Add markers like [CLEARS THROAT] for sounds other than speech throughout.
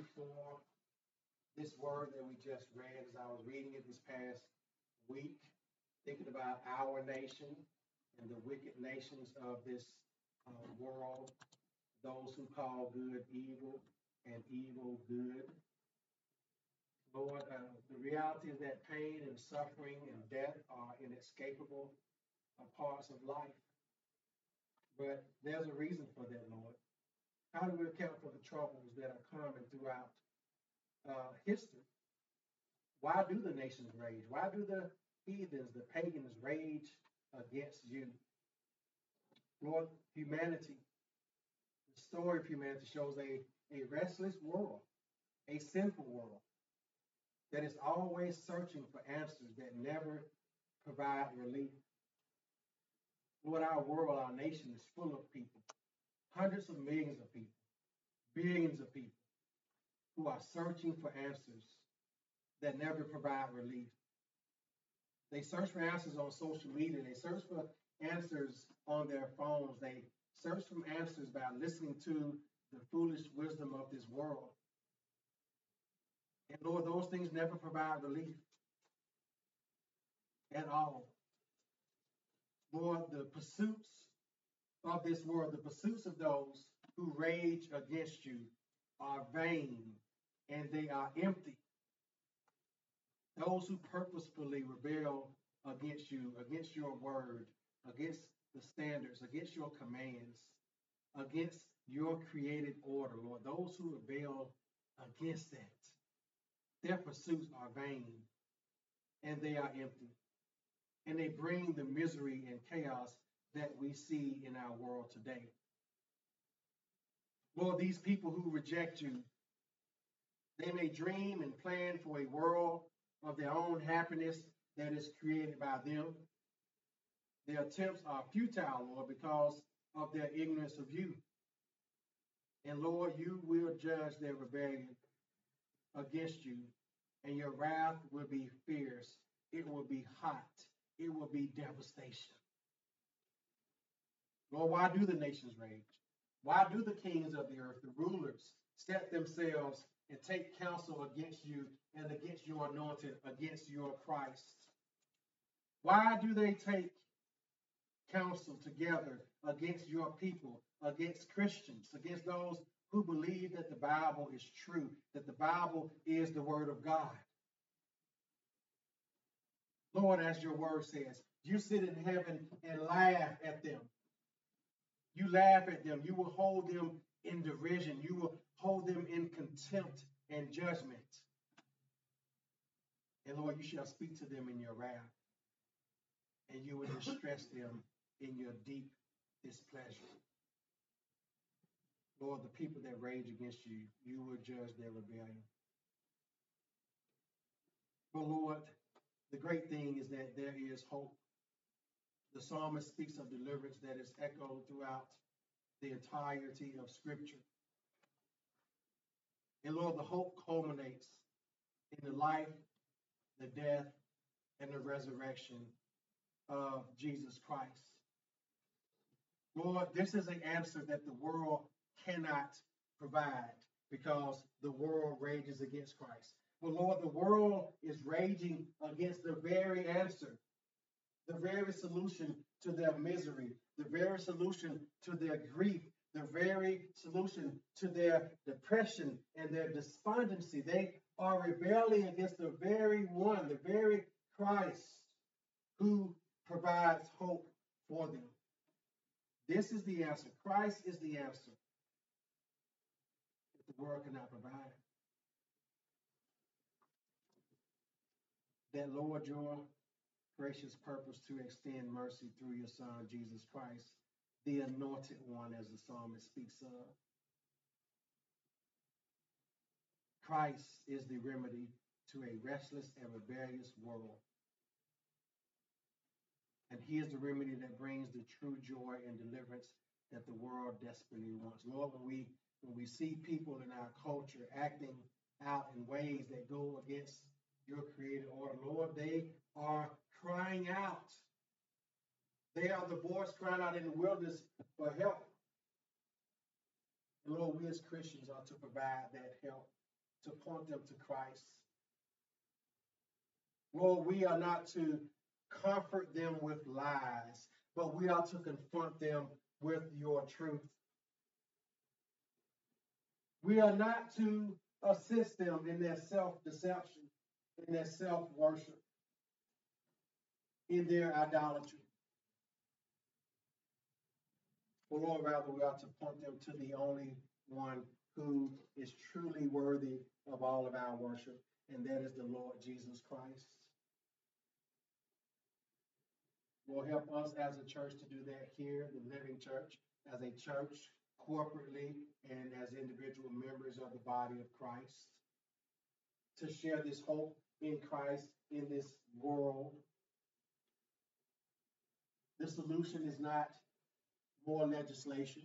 for this word that we just read as I was reading it this past week, thinking about our nation and the wicked nations of this uh, world, those who call good evil and evil good. Lord, uh, the reality is that pain and suffering and death are inescapable uh, parts of life. But there's a reason for that, Lord. How do we account for the troubles that are common throughout uh, history? Why do the nations rage? Why do the heathens, the pagans rage against you? Lord, humanity, the story of humanity shows a, a restless world, a sinful world that is always searching for answers that never provide relief. Lord, our world, our nation is full of people, hundreds of millions of people, billions of people who are searching for answers that never provide relief. They search for answers on social media. They search for answers on their phones. They search for answers by listening to the foolish wisdom of this world. And Lord, those things never provide relief at all. Lord, the pursuits of this world, the pursuits of those who rage against you are vain and they are empty. Those who purposefully rebel against you, against your word, against the standards, against your commands, against your created order, Lord, those who rebel against that, their pursuits are vain and they are empty. And they bring the misery and chaos that we see in our world today. Lord, these people who reject you, they may dream and plan for a world of their own happiness that is created by them. Their attempts are futile, Lord, because of their ignorance of you. And Lord, you will judge their rebellion against you, and your wrath will be fierce. It will be hot. It will be devastation. Lord, why do the nations rage? Why do the kings of the earth, the rulers, set themselves and take counsel against you and against your anointed, against your Christ? Why do they take counsel together against your people, against Christians, against those who believe that the Bible is true, that the Bible is the Word of God? Lord, as your word says, you sit in heaven and laugh at them. You laugh at them. You will hold them in derision. You will hold them in contempt and judgment. And Lord, you shall speak to them in your wrath, and you will distress them in your deep displeasure. Lord, the people that rage against you, you will judge their rebellion. But Lord, the great thing is that there is hope. The psalmist speaks of deliverance that is echoed throughout the entirety of Scripture. And Lord, the hope culminates in the life, the death, and the resurrection of Jesus Christ. Lord, this is an answer that the world cannot provide because the world rages against Christ. But Lord, the world is raging against the very answer, the very solution to their misery, the very solution to their grief, the very solution to their depression and their despondency. They are rebelling against the very one, the very Christ who provides hope for them. This is the answer. Christ is the answer that the world cannot provide. that, Lord, your gracious purpose to extend mercy through your Son, Jesus Christ, the anointed one, as the psalmist speaks of. Christ is the remedy to a restless and rebellious world. And he is the remedy that brings the true joy and deliverance that the world desperately wants. Lord, when we when we see people in our culture acting out in ways that go against your created order. Lord, they are crying out. They are the voice crying out in the wilderness for help. And Lord, we as Christians are to provide that help to point them to Christ. Lord, we are not to comfort them with lies, but we are to confront them with your truth. We are not to assist them in their self deception, in their self worship, in their idolatry. Or rather, we ought to point them to the only one who is truly worthy of all of our worship, and that is the Lord Jesus Christ. Lord, help us as a church to do that here, the Living Church, as a church, corporately, and as individual members of the body of Christ, to share this hope in Christ in this world. The solution is not more legislation.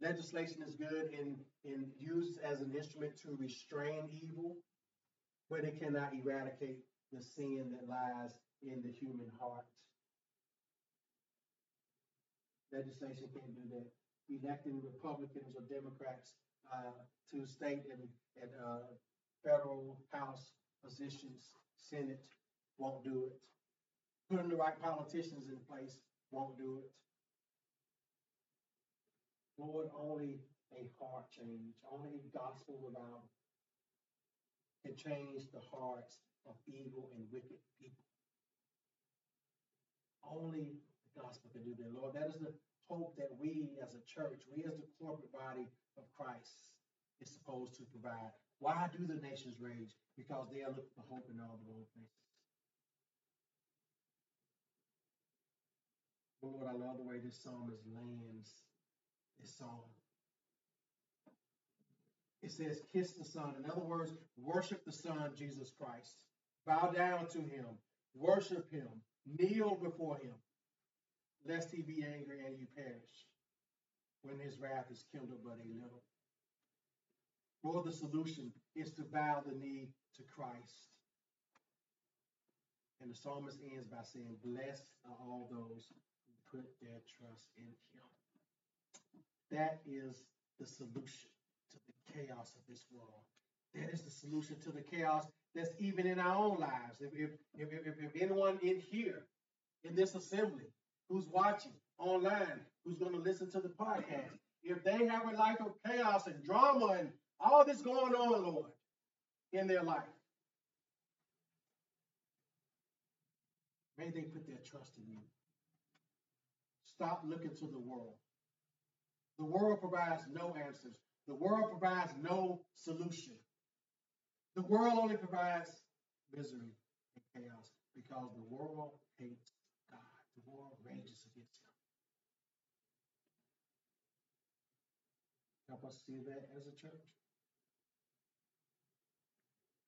Legislation is good in, in used as an instrument to restrain evil, but it cannot eradicate the sin that lies in the human heart. Legislation can't do that. Electing Republicans or Democrats uh, to state and, and uh, federal House positions, Senate won't do it. Putting the right politicians in place won't do it. Lord, only a heart change, only gospel revival can change the hearts of evil and wicked people. Only the gospel can do that, Lord. That is the hope that we as a church, we as the corporate body of Christ, is supposed to provide. Why do the nations rage? Because they are looking for hope in all the wrong places. Oh, Lord, I love the way this psalmist lands this song. It says, kiss the Son. In other words, worship the Son, Jesus Christ. Bow down to him. Worship him. Kneel before him, lest he be angry and you perish when his wrath is kindled but a little. For the solution is to bow the knee to Christ. And the psalmist ends by saying, Blessed are all those put their trust in him. That is the solution to the chaos of this world. That is the solution to the chaos that's even in our own lives. If, if, if, if, anyone in here, in this assembly, who's watching online, who's going to listen to the podcast, if they have a life of chaos and drama and all this going on, Lord, in their life, may they put their trust in you. Stop looking to the world. The world provides no answers. The world provides no solution. The world only provides misery and chaos because the world hates God. The world rages against him. Help us see that as a church.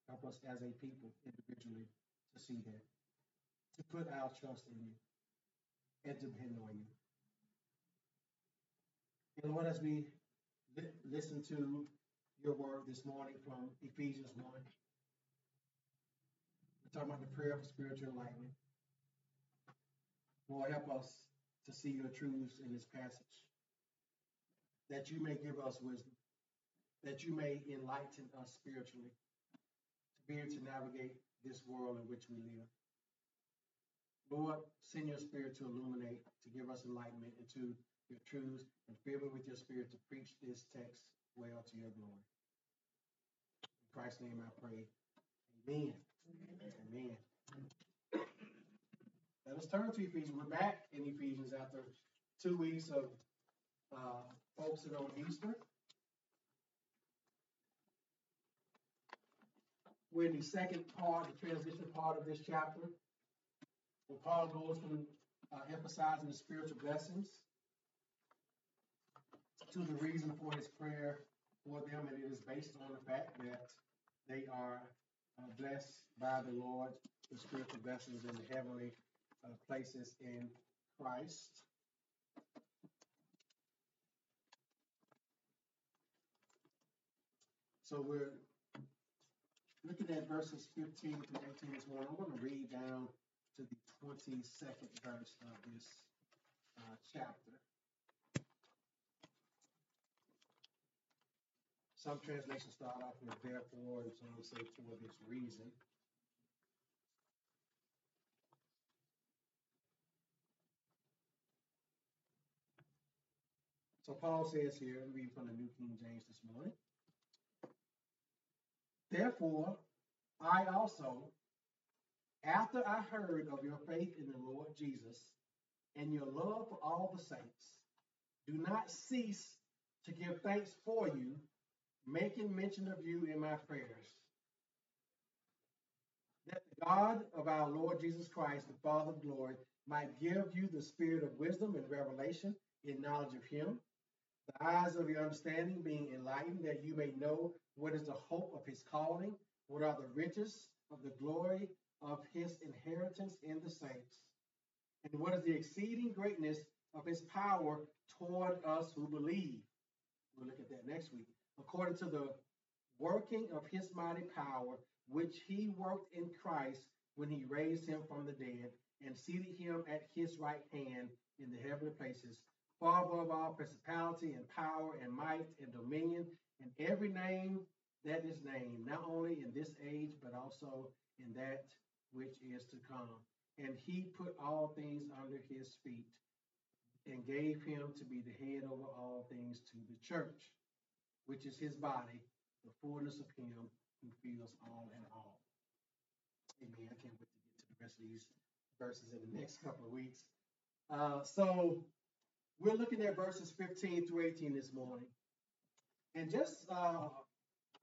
Help us as a people individually to see that. To put our trust in you and depend on you. And Lord, as we li- listen to your word this morning from Ephesians 1, we're talking about the prayer for spiritual enlightenment. Lord, help us to see your truths in this passage, that you may give us wisdom, that you may enlighten us spiritually, to be able to navigate this world in which we live. Lord, send your spirit to illuminate, to give us enlightenment into your truths, and fill me with your spirit to preach this text well to your glory. In Christ's name I pray. Amen. Amen. Let us turn to Ephesians. We're back in Ephesians after two weeks of uh, focusing on Easter. We're in the second part, the transition part of this chapter, where Paul goes from uh, emphasizing the spiritual blessings to the reason for his prayer for them, and it is based on the fact that they are uh, blessed by the Lord, the spiritual blessings in the heavenly uh, places in Christ. So we're looking at verses 15 to 18 this morning. I'm going to read down to the 22nd verse of this uh, chapter. Some translations start off with therefore, and some say for this reason. So Paul says here, I'm reading from the New King James this morning. Therefore, I also, after I heard of your faith in the Lord Jesus and your love for all the saints, do not cease to give thanks for you, making mention of you in my prayers. That the God of our Lord Jesus Christ, the Father of glory, might give you the spirit of wisdom and revelation in knowledge of him the eyes of your understanding being enlightened, that you may know what is the hope of his calling, what are the riches of the glory of his inheritance in the saints, and what is the exceeding greatness of his power toward us who believe. We'll look at that next week. According to the working of his mighty power, which he worked in Christ when he raised him from the dead and seated him at his right hand in the heavenly places far above all principality and power and might and dominion and every name that is named, not only in this age, but also in that which is to come. And he put all things under his feet and gave him to be the head over all things to the church, which is his body, the fullness of him who fills all in all. Amen. I can't wait to get to the rest of these verses in the next couple of weeks. Uh, so we're looking at verses 15 through 18 this morning. And just uh,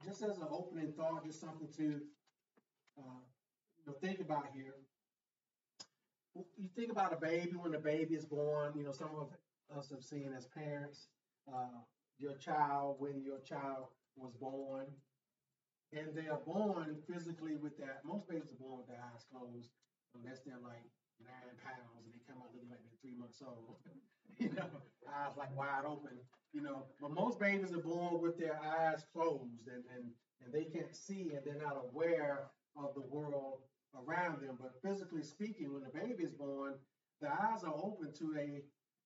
just as an opening thought, just something to uh, you know, think about here. You think about a baby when a baby is born. You know, some of us have seen as parents uh, your child when your child was born, and they are born physically with that. Most babies are born with their eyes closed, unless they're like nine pounds and they come out looking like they're three months old. [LAUGHS] you know, eyes like wide open. You know, but most babies are born with their eyes closed and and and they can't see and they're not aware of the world around them. But physically speaking, when the baby is born, the eyes are open to a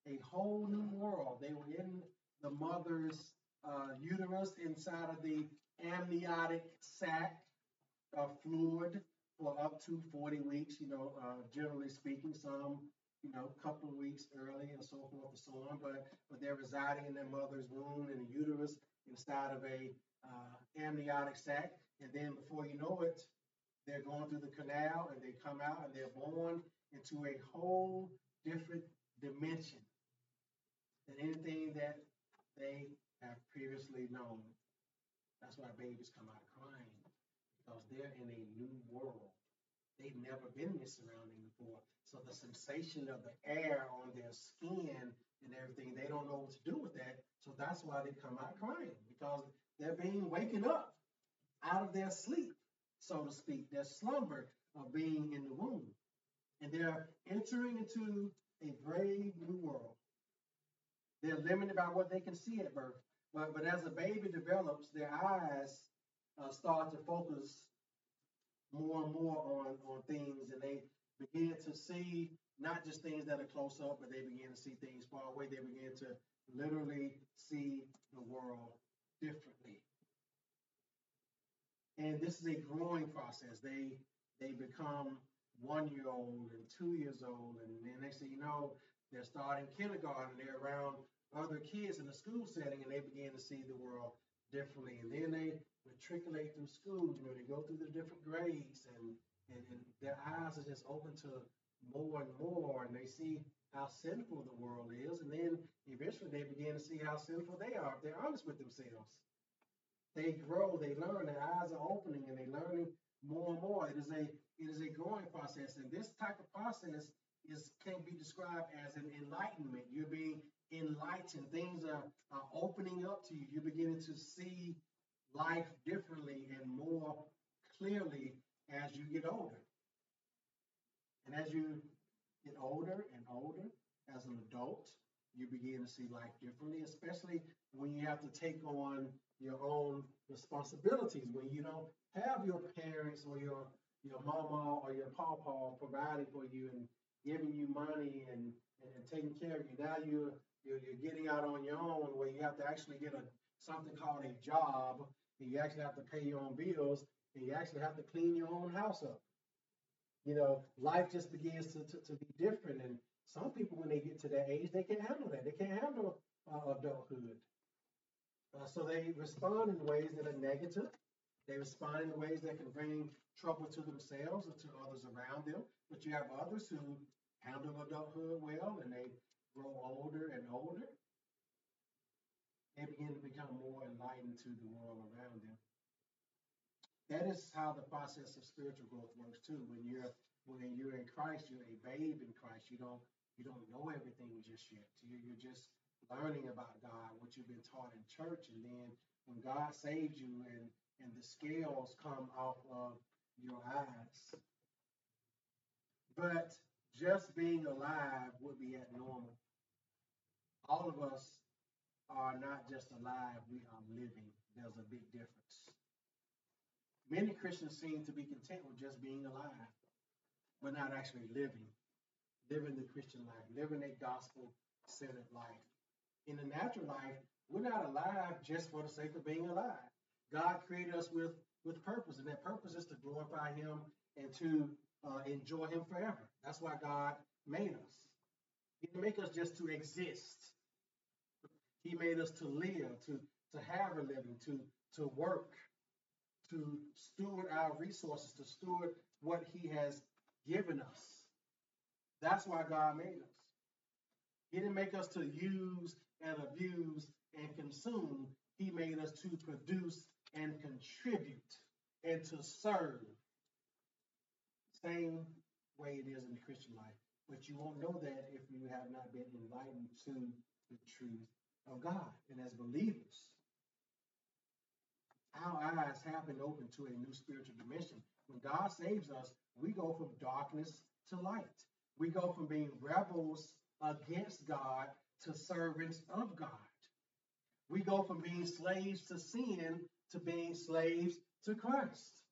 a whole new world. They were in the mother's uh, uterus inside of the amniotic sac of fluid for up to 40 weeks, you know, uh, generally speaking, some, you know, couple of weeks early and so forth and so on, but, but they're residing in their mother's womb in the uterus inside of a uh, amniotic sac. And then before you know it, they're going through the canal and they come out and they're born into a whole different dimension than anything that they have previously known. That's why babies come out crying because they're in a new world. They've never been in this surrounding before. So the sensation of the air on their skin and everything, they don't know what to do with that. So that's why they come out crying because they're being waken up out of their sleep, so to speak, their slumber of being in the womb. And they're entering into a brave new world. They're limited by what they can see at birth. But, but as a baby develops, their eyes uh, start to focus more and more on, on things and they begin to see not just things that are close up, but they begin to see things far away. They begin to literally see the world differently. And this is a growing process. They they become one year old and two years old, and then they say, you know, they're starting kindergarten, they're around other kids in the school setting, and they begin to see the world differently. And then they matriculate through school, you know, they go through the different grades and, and, and their eyes are just open to more and more and they see how sinful the world is. And then eventually they begin to see how sinful they are if they're honest with themselves. They grow, they learn, their eyes are opening and they're learning more and more. It is a it is a growing process. And this type of process is can be described as an enlightenment. You're being enlightened. Things are, are opening up to you. You're beginning to see life differently and more clearly as you get older. And as you get older and older, as an adult, you begin to see life differently, especially when you have to take on your own responsibilities, when you don't have your parents or your your mama or your papa providing for you and giving you money and, and, and taking care of you. Now you're, you're, you're getting out on your own where you have to actually get a something called a job, and you actually have to pay your own bills, and you actually have to clean your own house up. You know, life just begins to, to, to be different. And some people, when they get to that age, they can't handle that. They can't handle uh, adulthood. Uh, so they respond in ways that are negative. They respond in ways that can bring trouble to themselves or to others around them. But you have others who handle adulthood well and they grow older and older. They begin to become more enlightened to the world around them. That is how the process of spiritual growth works too. When you're when you're in Christ, you're a babe in Christ. You don't you don't know everything just yet. You're, just learning about God, what you've been taught in church, and then when God saves you and and the scales come off of your eyes. But just being alive would be abnormal. All of us are not just alive, we are living. There's a big difference. Many Christians seem to be content with just being alive, but not actually living, living the Christian life, living a gospel centered life. In the natural life, we're not alive just for the sake of being alive. God created us with, with purpose, and that purpose is to glorify Him and to uh, enjoy Him forever. That's why God made us. He didn't make us just to exist. He made us to live, to, to have a living, to, to work, to steward our resources, to steward what He has given us. That's why God made us. He didn't make us to use and abuse and consume. He made us to produce and contribute and to serve. Same way it is in the Christian life. But you won't know that if you have not been enlightened to the truth of God. And as believers, our eyes have been opened to a new spiritual dimension. When God saves us, we go from darkness to light. We go from being rebels against God to servants of God. We go from being slaves to sin to being slaves to Christ.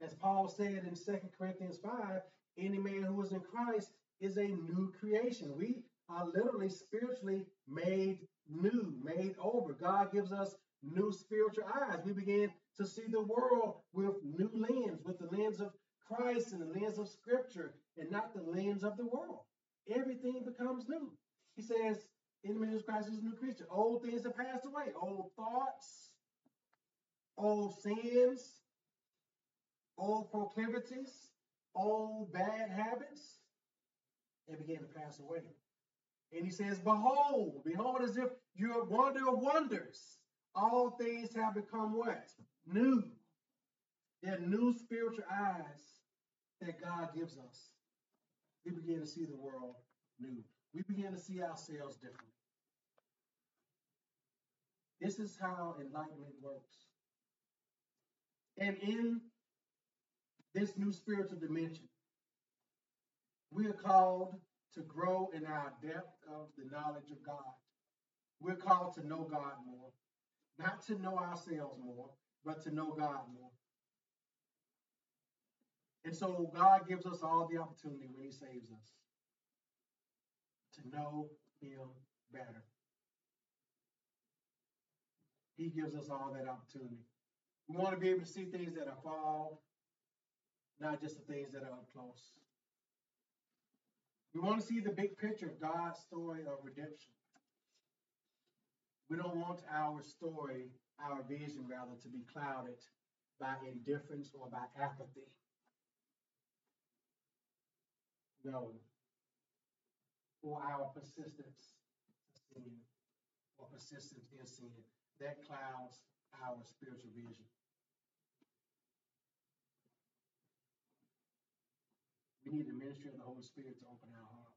As Paul said in 2 Corinthians 5, any man who is in Christ is a new creation. We are literally spiritually made new, made over. God gives us new spiritual eyes. We begin to see the world with new lens, with the lens of Christ and the lens of Scripture, and not the lens of the world. Everything becomes new. He says, in man Christ is a new creature. Old things have passed away. Old thoughts, old sins, old proclivities, old bad habits, they begin to pass away. And he says, Behold, behold, as if you're a wonder of wonders. All things have become what? New. They're new spiritual eyes that God gives us. We begin to see the world new. We begin to see ourselves differently. This is how enlightenment works. And in this new spiritual dimension, we are called to grow in our depth of the knowledge of God. We're called to know God more, not to know ourselves more, but to know God more. And so God gives us all the opportunity when He saves us to know Him better. He gives us all that opportunity. We want to be able to see things that are far, not just the things that are up close. We want to see the big picture of God's story of redemption. We don't want our story, our vision rather, to be clouded by indifference or by apathy. No. Or our persistence in sin or persistence in sin. That clouds our spiritual vision. We need the ministry of the Holy Spirit to open our hearts,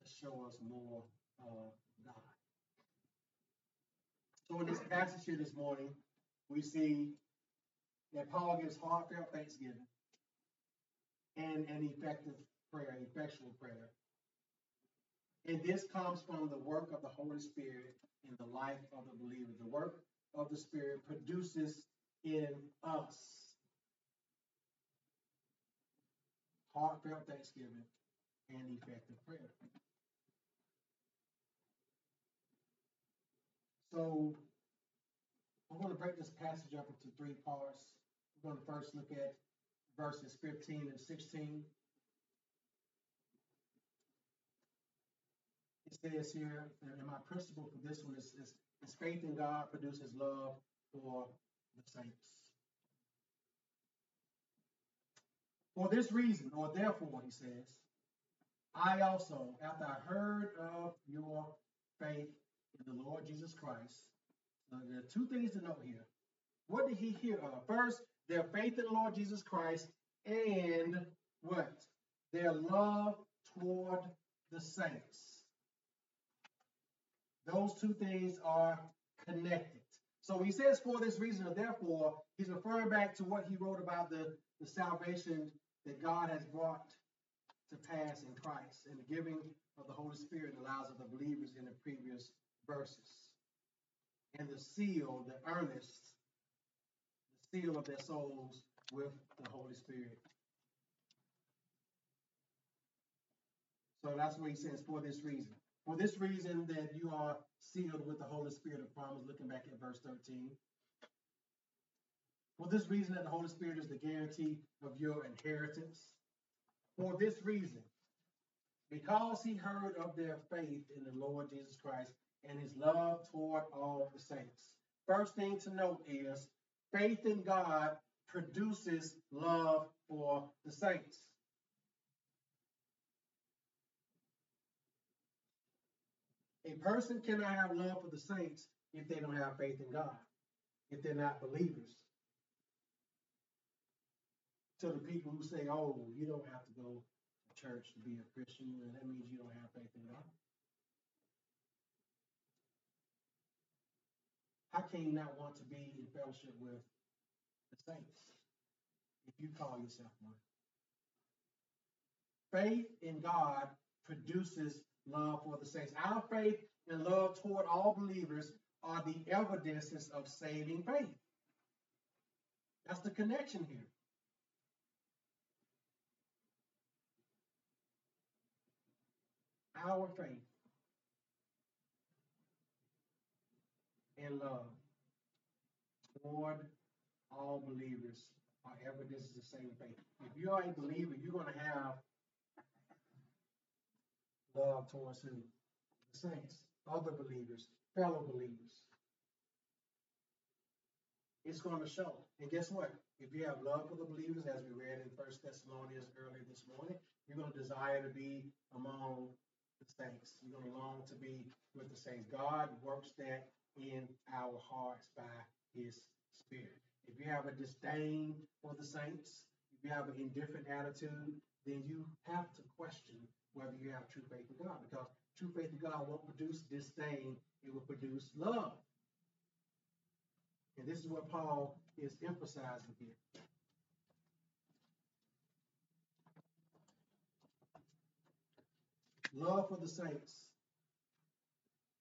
to show us more of God. So in this passage here this morning, we see that Paul gives heartfelt thanksgiving and an effective prayer, effectual prayer. And this comes from the work of the Holy Spirit in the life of the believer. The work of the Spirit produces in us heartfelt thanksgiving and effective prayer. So we're going to break this passage up into three parts. We're going to first look at verses 15 and 16. It says here, and my principle for this one is, is, is faith in God produces love for the saints. For this reason, or therefore, he says, I also, after I heard of your faith in the Lord Jesus Christ, uh, there are two things to note here. What did he hear of? First, their faith in the Lord Jesus Christ and what? Their love toward the saints. Those two things are connected. So he says, for this reason, or therefore, he's referring back to what he wrote about the, the salvation that God has brought to pass in Christ and the giving of the Holy Spirit in the lives of the believers in the previous verses. And the seal, the earnest, the seal of their souls with the Holy Spirit. So that's what he says for this reason. For this reason that you are sealed with the Holy Spirit of promise, looking back at verse 13. For this reason that the Holy Spirit is the guarantee of your inheritance. For this reason, because he heard of their faith in the Lord Jesus Christ and his love toward all the saints. First thing to note is faith in God produces love for the saints. A person cannot have love for the saints if they don't have faith in God, if they're not believers. To the people who say, oh, you don't have to go to church to be a Christian, and that means you don't have faith in God. How can you not want to be in fellowship with the saints if you call yourself one? Faith in God produces love for the saints. Our faith and love toward all believers are the evidences of saving faith. That's the connection here. Our faith and love toward all believers are evidences of same faith. If you are a believer, you're going to have love towards who? The saints, other believers, fellow believers. It's going to show. And guess what? If you have love for the believers, as we read in First Thessalonians earlier this morning, you're going to desire to be among the saints. You're going to long to be with the saints. God works that in our hearts by his spirit. If you have a disdain for the saints, if you have an indifferent attitude, then you have to question whether you have true faith in God. Because true faith in God won't produce disdain, it will produce love. And this is what Paul is emphasizing here. Love for the saints,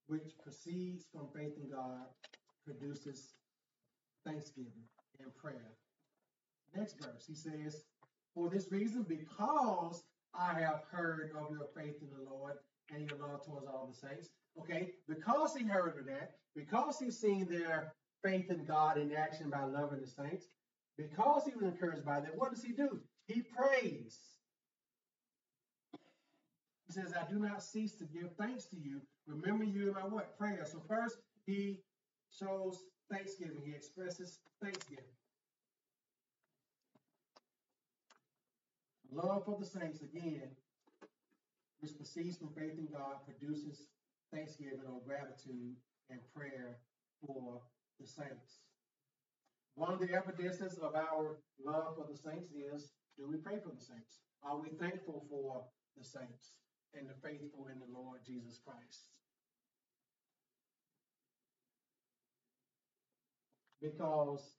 which proceeds from faith in God, produces thanksgiving and prayer. Next verse, he says, For this reason, because I have heard of your faith in the Lord and your love towards all the saints. Okay, because he heard of that, because he's seen their faith in God in action by loving the saints, because he was encouraged by that, what does he do? He prays. He says, I do not cease to give thanks to you. Remember you in my what? Prayer. So first, he shows thanksgiving. He expresses thanksgiving. Love for the saints, again, which proceeds from faith in God, produces thanksgiving or gratitude and prayer for the saints. One of the evidences of our love for the saints is do we pray for the saints? Are we thankful for the saints and the faithful in the Lord Jesus Christ? Because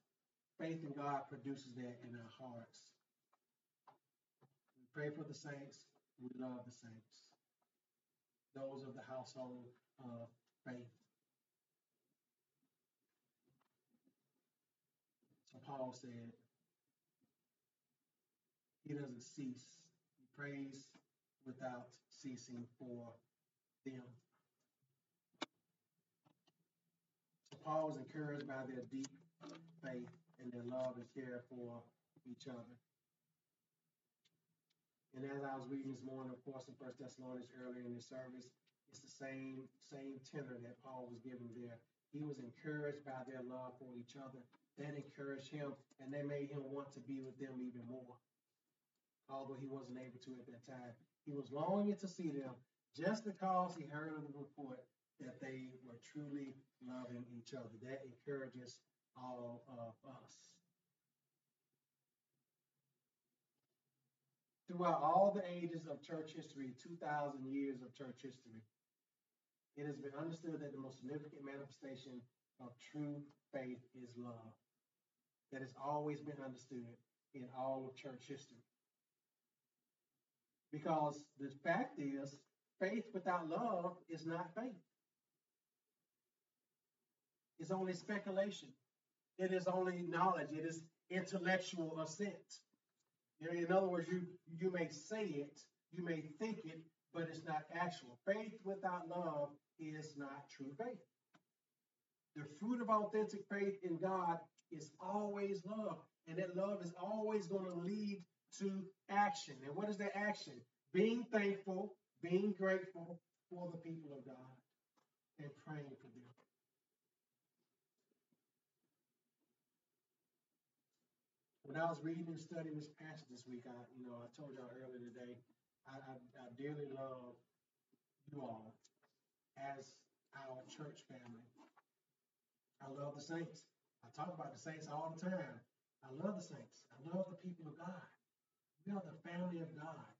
faith in God produces that in our hearts We pray for the saints. We love the saints. Those of the household of faith. So Paul said, he doesn't cease. He prays without ceasing for them. So Paul was encouraged by their deep faith and their love and care for each other. And as I was reading this morning, of course, in First Thessalonians earlier in the service, it's the same same tenor that Paul was giving there. He was encouraged by their love for each other. That encouraged him, and they made him want to be with them even more. Although he wasn't able to at that time, he was longing to see them just because he heard of the report that they were truly loving each other. That encourages all of us. Throughout all the ages of church history, 2,000 years of church history, it has been understood that the most significant manifestation of true faith is love. That has always been understood in all of church history. Because the fact is, faith without love is not faith. It's only speculation. It is only knowledge. It is intellectual assent. In other words, you, you may say it, you may think it, but it's not actual. Faith without love is not true faith. The fruit of authentic faith in God is always love, and that love is always going to lead to action. And what is that action? Being thankful, being grateful for the people of God, and praying for them. When I was reading and studying this passage this week, I, you know, I told y'all earlier today, I, I, I dearly love you all as our church family. I love the saints. I talk about the saints all the time. I love the saints. I love the people of God. We are the family of God.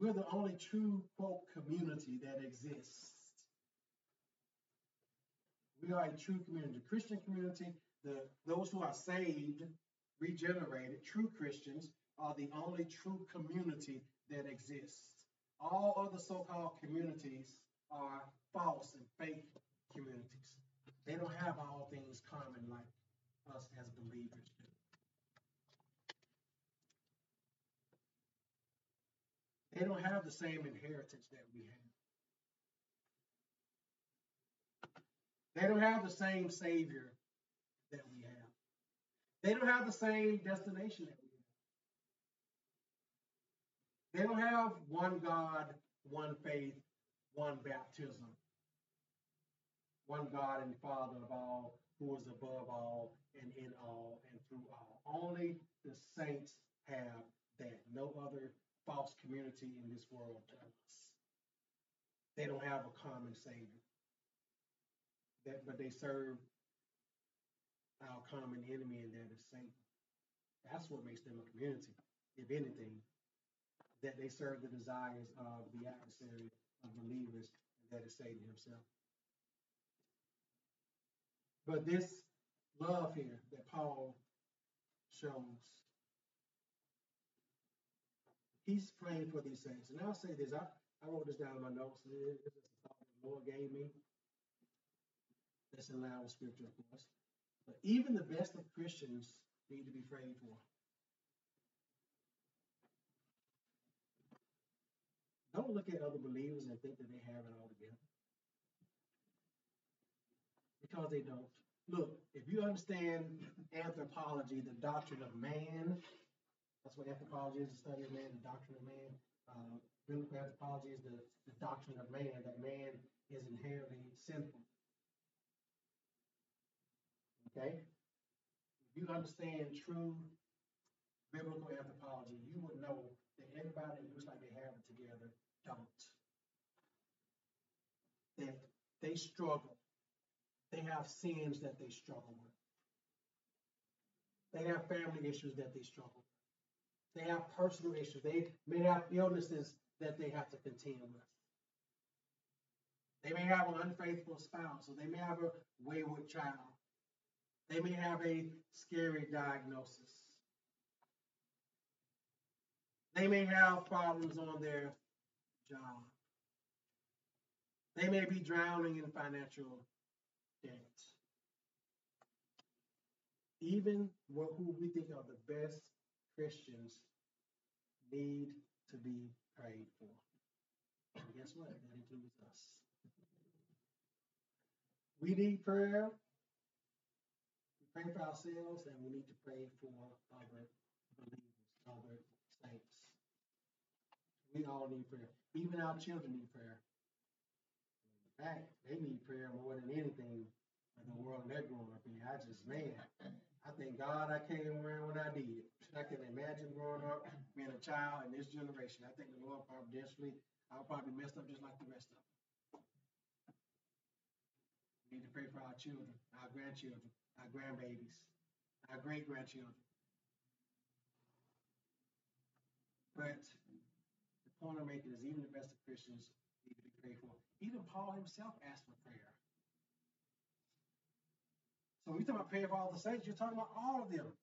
We're the only true quote community that exists. We are a true community, the Christian community. The those who are saved, regenerated, true Christians are the only true community that exists. All other so-called communities are false and fake communities. They don't have all things common like us as believers do. They don't have the same inheritance that we have. They don't have the same Savior that we have. They don't have the same destination that we have. They don't have one God, one faith, one baptism, one God and Father of all, who is above all and in all and through all. Only the saints have that. No other false community in this world does. They don't have a common Savior. That, but they serve our common enemy, and that is Satan. That's what makes them a community, if anything, that they serve the desires of the adversary of believers, and that is Satan himself. But this love here that Paul shows, he's praying for these saints. And I'll say this, I, I wrote this down in my notes. This is the thought the Lord gave me. That's in line with scripture, of course. But even the best of Christians need to be prayed for. Don't look at other believers and think that they have it all together. Because they don't. Look, if you understand anthropology, the doctrine of man, that's what anthropology is, the study of man, the doctrine of man. Uh, biblical anthropology is the, the doctrine of man, that man is inherently sinful. Okay? If you understand true biblical anthropology, you would know that everybody looks like they have it together don't. That they struggle. They have sins that they struggle with. They have family issues that they struggle with. They have personal issues. They may have illnesses that they have to contend with. They may have an unfaithful spouse, or they may have a wayward child. They may have a scary diagnosis. They may have problems on their job. They may be drowning in financial debt. Even who we think are the best Christians need to be prayed for. And guess what? That includes us. We need prayer. We pray for ourselves and we need to pray for other believers, other saints. We all need prayer. Even our children need prayer. In fact, they need prayer more than anything in the world they're growing up in. I just, man, I thank God I came around when I did. I can imagine growing up, being a child in this generation. I think the Lord providentially, I'll probably messed up just like the rest of them. We need to pray for our children, our grandchildren, our grandbabies, our great grandchildren. But the point I'm making is even the best of Christians need to be for. Even Paul himself asked for prayer. So when you talk about praying for all the saints, you're talking about all of them.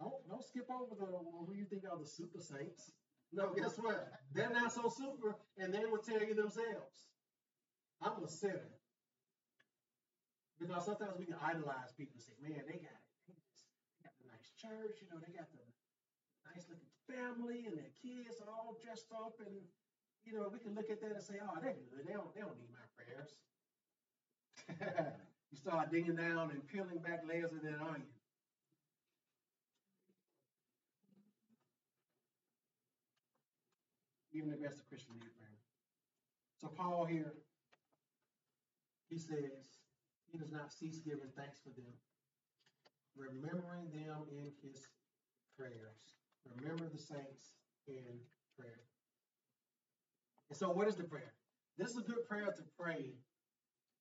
Don't don't skip over the who you think are the super saints. No, guess what? They're not so super, and they will tell you themselves. I'm a sinner. Because sometimes we can idolize people and say, man, they got it. They got the nice church, you know, they got the nice looking family and their kids are all dressed up and you know, we can look at that and say, oh, they're good. They don't they don't need my prayers. [LAUGHS] you start digging down and peeling back layers of that onion. Even the best of Christian prayer. So Paul here, he says, he does not cease giving thanks for them, remembering them in his prayers. Remember the saints in prayer. And so what is the prayer? This is a good prayer to pray.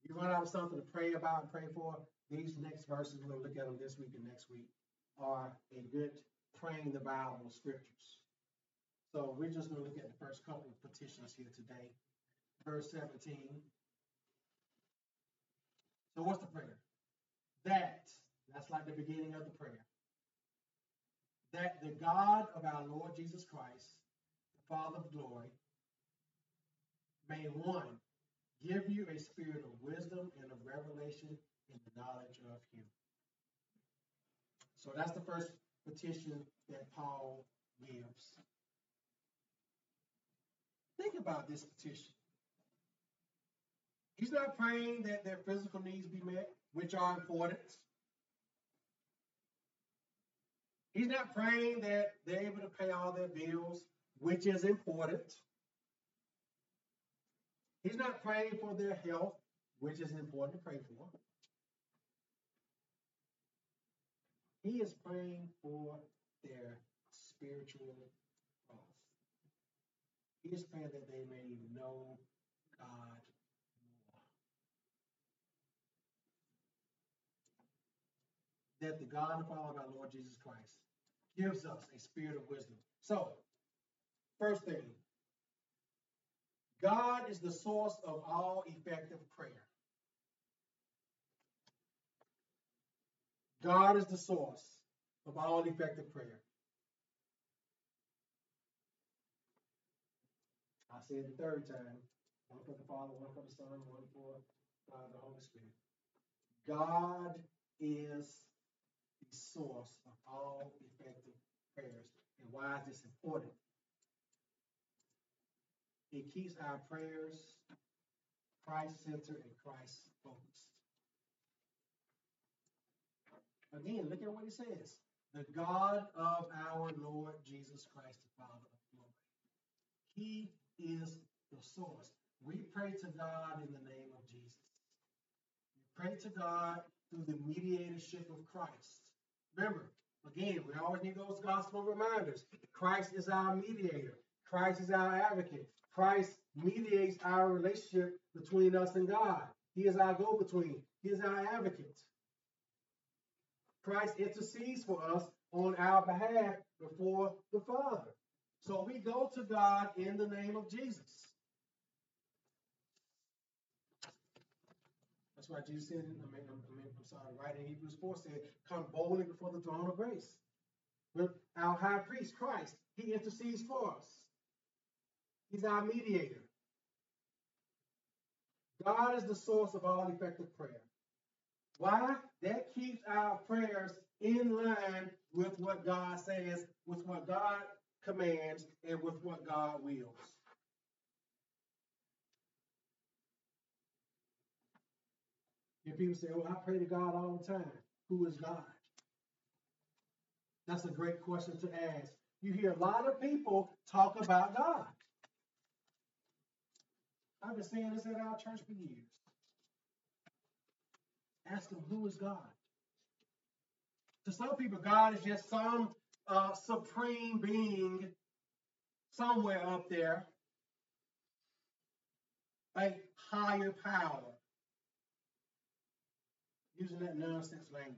You run out of something to pray about and pray for. These next verses, we're going to look at them this week and next week, are a good praying the Bible scriptures. So we're just going to look at the first couple of petitions here today. Verse 17. So what's the prayer? That, that's like the beginning of the prayer. That the God of our Lord Jesus Christ, the Father of glory, may one give you a spirit of wisdom and of revelation in the knowledge of him. So that's the first petition that Paul gives. Think about this petition. He's not praying that their physical needs be met, which are important. He's not praying that they're able to pay all their bills, which is important. He's not praying for their health, which is important to pray for. He is praying for their spiritual he is praying that they may know God more. That the God and Father of our Lord Jesus Christ gives us a spirit of wisdom. So, first thing, God is the source of all effective prayer. God is the source of all effective prayer. Said the third time, one for the Father, one for the Son, one for uh, the Holy Spirit. God is the source of all effective prayers. And why is this important? It keeps our prayers Christ-centered and Christ-focused. Again, look at what he says. The God of our Lord Jesus Christ, the Father of glory. He is the source. We pray to God in the name of Jesus. We pray to God through the mediatorship of Christ. Remember, again, we always need those gospel reminders. Christ is our mediator. Christ is our advocate. Christ mediates our relationship between us and God. He is our go-between. He is our advocate. Christ intercedes for us on our behalf before the Father. So we go to God in the name of Jesus. That's why Jesus said, I mean, I mean, I'm sorry, right in Hebrews 4 said, come boldly before the throne of grace. With our high priest, Christ, he intercedes for us. He's our mediator. God is the source of all effective prayer. Why? That keeps our prayers in line with what God says, with what God commands and with what God wills. Hear people say, "Oh, I pray to God all the time." Who is God? That's a great question to ask. You hear a lot of people talk about God. I've been saying this at our church for years. Ask them, who is God? To some people, God is just some uh, supreme being somewhere up there, a higher power. Using that nonsense language.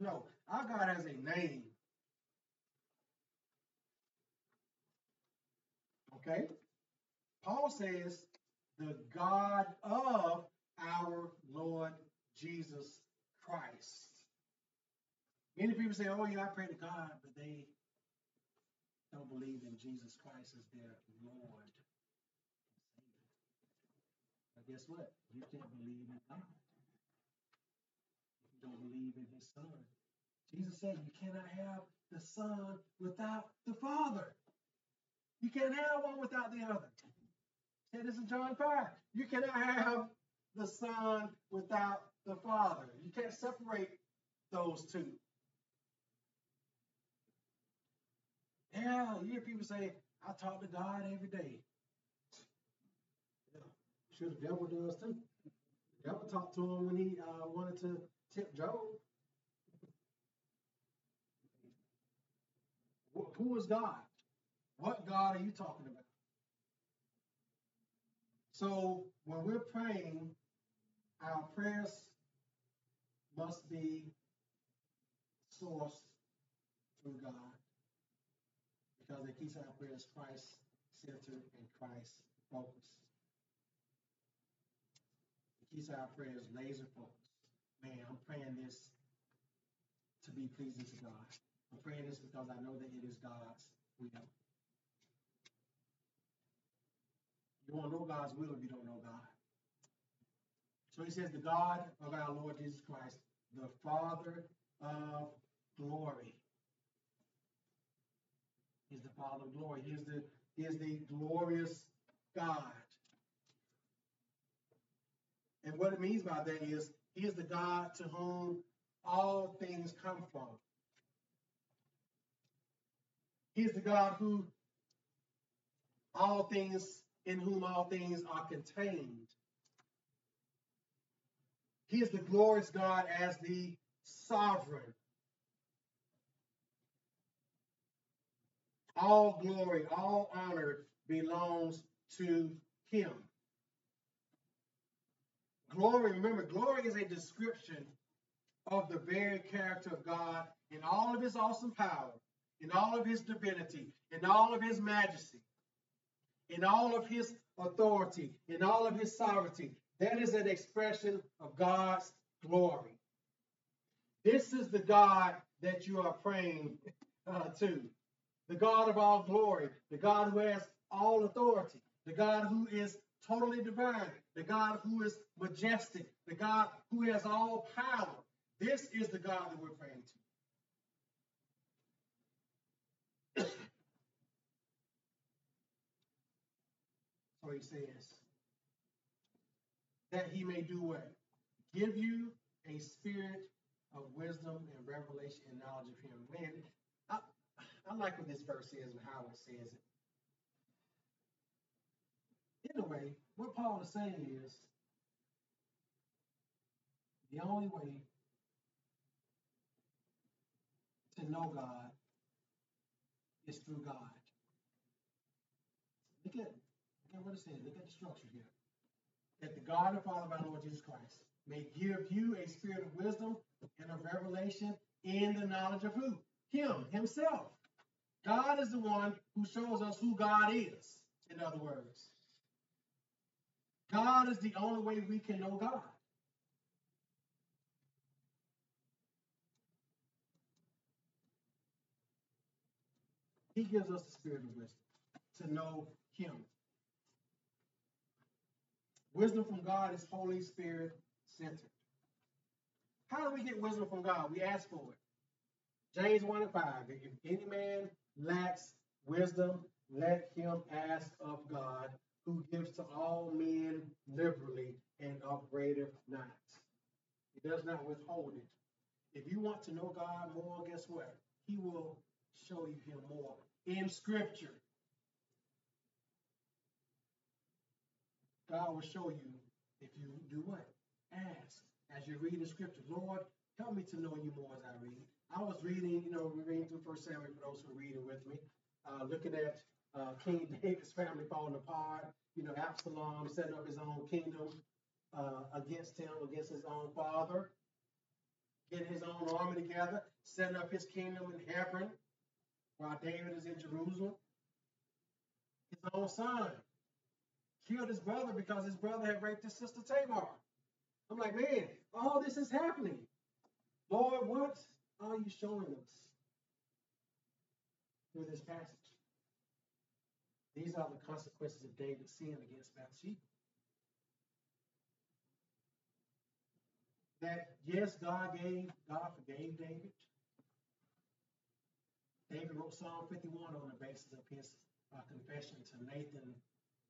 No, our God has a name. Okay? Paul says, the God of our Lord Jesus Christ. Many people say, oh, yeah, I pray to God, but they don't believe in Jesus Christ as their Lord. But guess what? You can't believe in God. If you don't believe in his son. Jesus said you cannot have the son without the father. You can't have one without the other. Said this in John 5. You cannot have the son without the father. You can't separate those two. Yeah, you hear people say, I talk to God every day. Yeah, sure the devil does too. The devil talked to him when he uh, wanted to tip Job. Who is God? What God are you talking about? So when we're praying, our prayers must be sourced through God because it keeps our prayers Christ centered and Christ focused. It keeps our prayers laser focused. Man, I'm praying this to be pleasing to God. I'm praying this because I know that it is God's will. You won't know God's will if you don't know God. So he says, the God of our Lord Jesus Christ, the Father of glory. He's the Father of glory. He is the, he is the glorious God. And what it means by that is he is the God to whom all things come from. He is the God who all things, in whom all things are contained. He is the glorious God as the sovereign. All glory, all honor belongs to him. Glory, remember, glory is a description of the very character of God in all of his awesome power, in all of his divinity, in all of his majesty, in all of his authority, in all of his sovereignty. That is an expression of God's glory. This is the God that you are praying uh, to. The God of all glory, the God who has all authority, the God who is totally divine, the God who is majestic, the God who has all power. This is the God that we're praying to. [COUGHS] So he says, that he may do what? Give you a spirit of wisdom and revelation and knowledge of him. Man, I, like what this verse is and how it says it. Anyway, what Paul is saying is the only way to know God is through God. Look at, look at what it says. Look at the structure here. That the God and Father of our Lord Jesus Christ may give you a spirit of wisdom and of revelation in the knowledge of who? Him, himself. God is the one who shows us who God is, in other words. God is the only way we can know God. He gives us the spirit of wisdom to know him. Wisdom from God is Holy Spirit centered. How do we get wisdom from God? We ask for it. James 1 and 5. If any man lacks wisdom, let him ask of God, who gives to all men liberally and upbraideth not. He does not withhold it. If you want to know God more, guess what? He will show you him more in scripture. God will show you if you do what? Ask. As you read the scripture, Lord, help me to know you more as I read. I was reading, you know, we're reading through First Samuel for those who are reading with me, uh, looking at uh, King [LAUGHS] David's family falling apart. You know, Absalom setting up his own kingdom uh, against him, against his own father, getting his own army together, setting up his kingdom in Hebron, while David is in Jerusalem. His own son killed his brother because his brother had raped his sister Tamar. I'm like, man, all this is happening. Lord, what are you showing us through this passage? These are the consequences of David's sin against Bathsheba. That yes, God gave, God forgave David. David wrote Psalm 51 on the basis of his uh, confession to Nathan,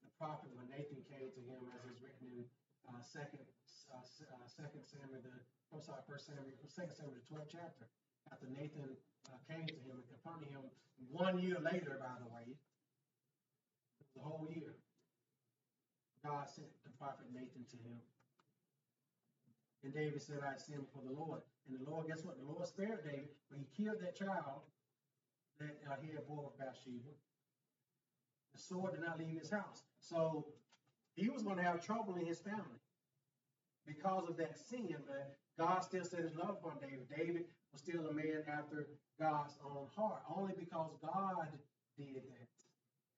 the prophet, when Nathan came to him, as is written in uh, Second uh, uh, Second Samuel, the First Samuel, Second Samuel, the 12th chapter. After Nathan uh, came to him and confronted him one year later, by the way, the whole year, God sent the prophet Nathan to him. And David said, I sinned before the Lord. And the Lord, guess what? The Lord spared David, but he killed that child that uh, he had born with Bathsheba. The sword did not leave his house. So he was going to have trouble in his family because of that sin. But God still set his love upon David. David was still a man after God's own heart, only because God did that.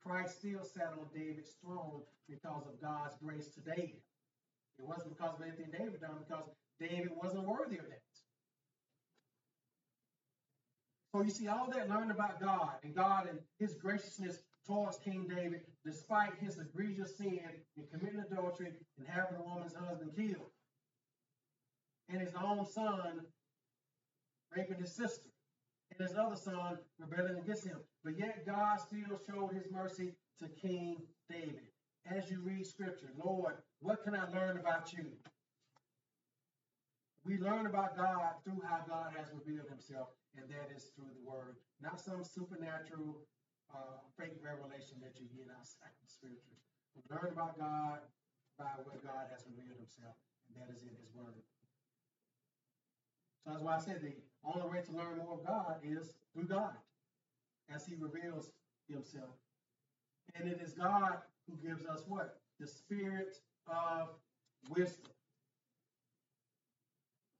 Christ still sat on David's throne because of God's grace to David. It wasn't because of anything David done, because David wasn't worthy of that. So you see all that learned about God and God and his graciousness towards King David, despite his egregious sin in committing adultery and having a woman's husband killed. And his own son raping his sister. And his other son rebelling against him. But yet God still showed his mercy to King David. As you read scripture, Lord, what can I learn about you? We learn about God through how God has revealed himself, and that is through the word, not some supernatural uh, fake revelation that you get outside the scripture. We learn about God by what God has revealed himself, and that is in his word. So that's why I said the only way to learn more of God is through God, as he reveals himself. And it is God who gives us what? The spirit of wisdom.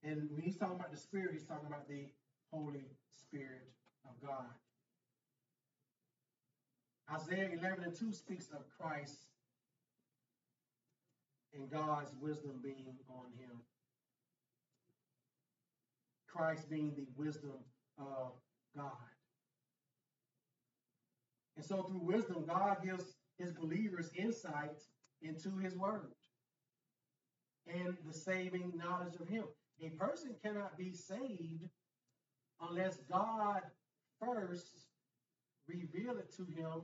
And when he's talking about the Spirit, he's talking about the Holy Spirit of God. Isaiah 11 and 2 speaks of Christ and God's wisdom being on him. Christ being the wisdom of God. And so through wisdom, God gives his believers insight into his word and the saving knowledge of him. A person cannot be saved unless God first reveal it to him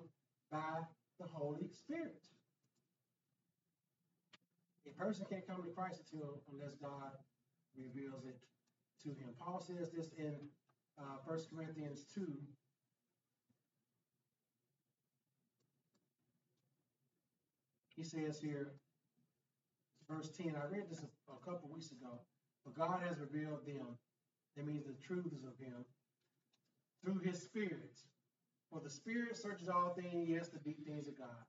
by the Holy Spirit. A person can't come to Christ until unless God reveals it to him. Paul says this in uh, 1 Corinthians 2. He says here, verse 10, I read this a, a couple weeks ago. But God has revealed them. That means the truths of Him through His Spirit. For the Spirit searches all things, yes, the deep things of God.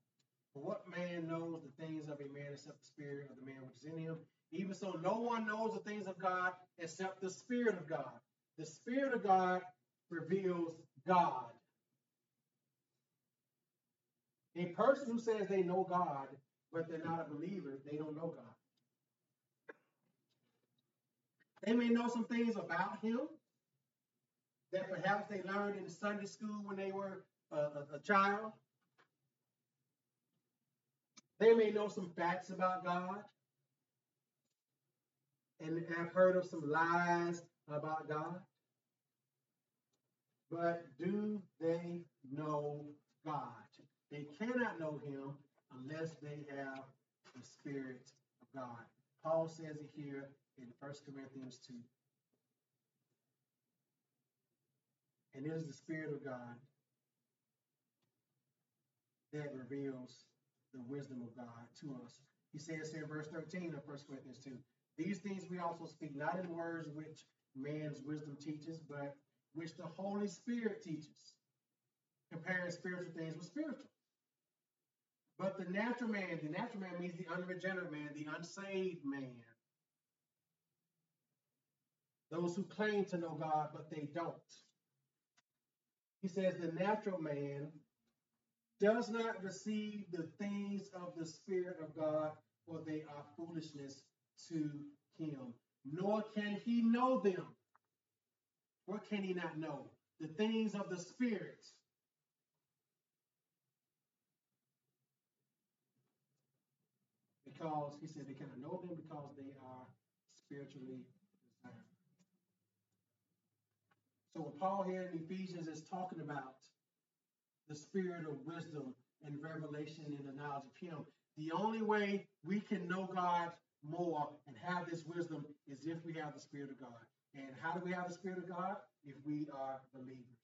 For what man knows the things of a man except the Spirit of the man which is in him? Even so, no one knows the things of God except the Spirit of God. The Spirit of God reveals God. A person who says they know God, but they're not a believer, they don't know God. They may know some things about him that perhaps they learned in Sunday school when they were a, a, a child. They may know some facts about God and have heard of some lies about God. But do they know God? They cannot know him unless they have the Spirit of God. Paul says it here in 1 Corinthians 2. And it is the Spirit of God that reveals the wisdom of God to us. He says here in verse 13 of 1 Corinthians 2 These things we also speak, not in words which man's wisdom teaches, but which the Holy Spirit teaches, comparing spiritual things with spiritual. But the natural man, the natural man means the unregenerate man, the unsaved man. Those who claim to know God, but they don't. He says the natural man does not receive the things of the Spirit of God, for they are foolishness to him, nor can he know them. What can he not know? The things of the Spirit. Because he said they cannot know them because they are spiritually discerned. So what Paul here in Ephesians is talking about the spirit of wisdom and revelation and the knowledge of him. The only way we can know God more and have this wisdom is if we have the spirit of God. And how do we have the spirit of God? If we are believers.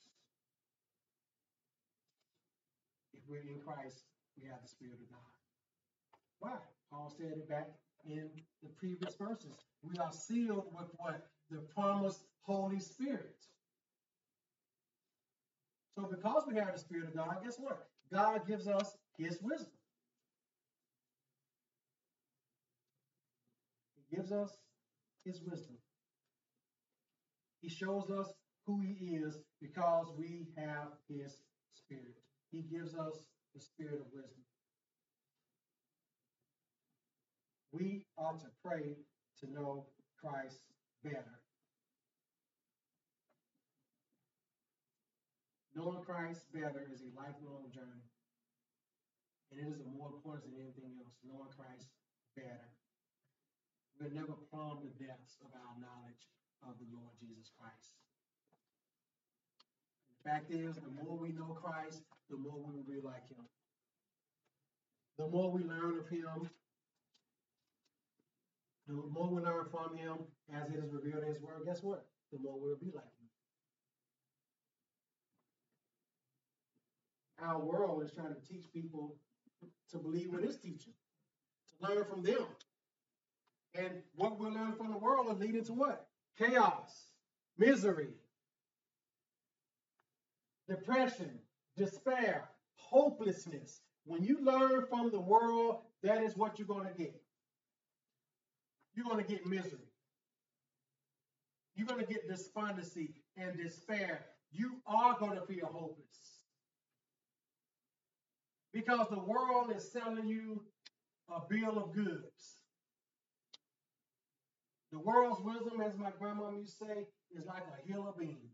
If we're in Christ, we have the spirit of God. Why? Paul said it back in the previous verses. We are sealed with what? The promised Holy Spirit. So because we have the Spirit of God, guess what? God gives us his wisdom. Gives us his wisdom. He shows us who he is because we have his spirit. He gives us the spirit of wisdom. We ought to pray to know Christ better. Knowing Christ better is a lifelong journey. And it is more important than anything else, knowing Christ better. We'll never plumb the depths of our knowledge of the Lord Jesus Christ. The fact is, the more we know Christ, the more we will be like him. The more we learn of him, the more we learn from him as it is revealed in his word, guess what? The more we'll be like him. our world is trying to teach people to believe what it's teaching, to learn from them. And what we're learning from the world is leading to what? Chaos, misery, depression, despair, hopelessness. When you learn from the world, that is what you're going to get. You're going to get misery. You're going to get despondency and despair. You are going to feel hopeless. Because the world is selling you a bill of goods. The world's wisdom, as my grandma used to say, is like a hill of beans. [LAUGHS]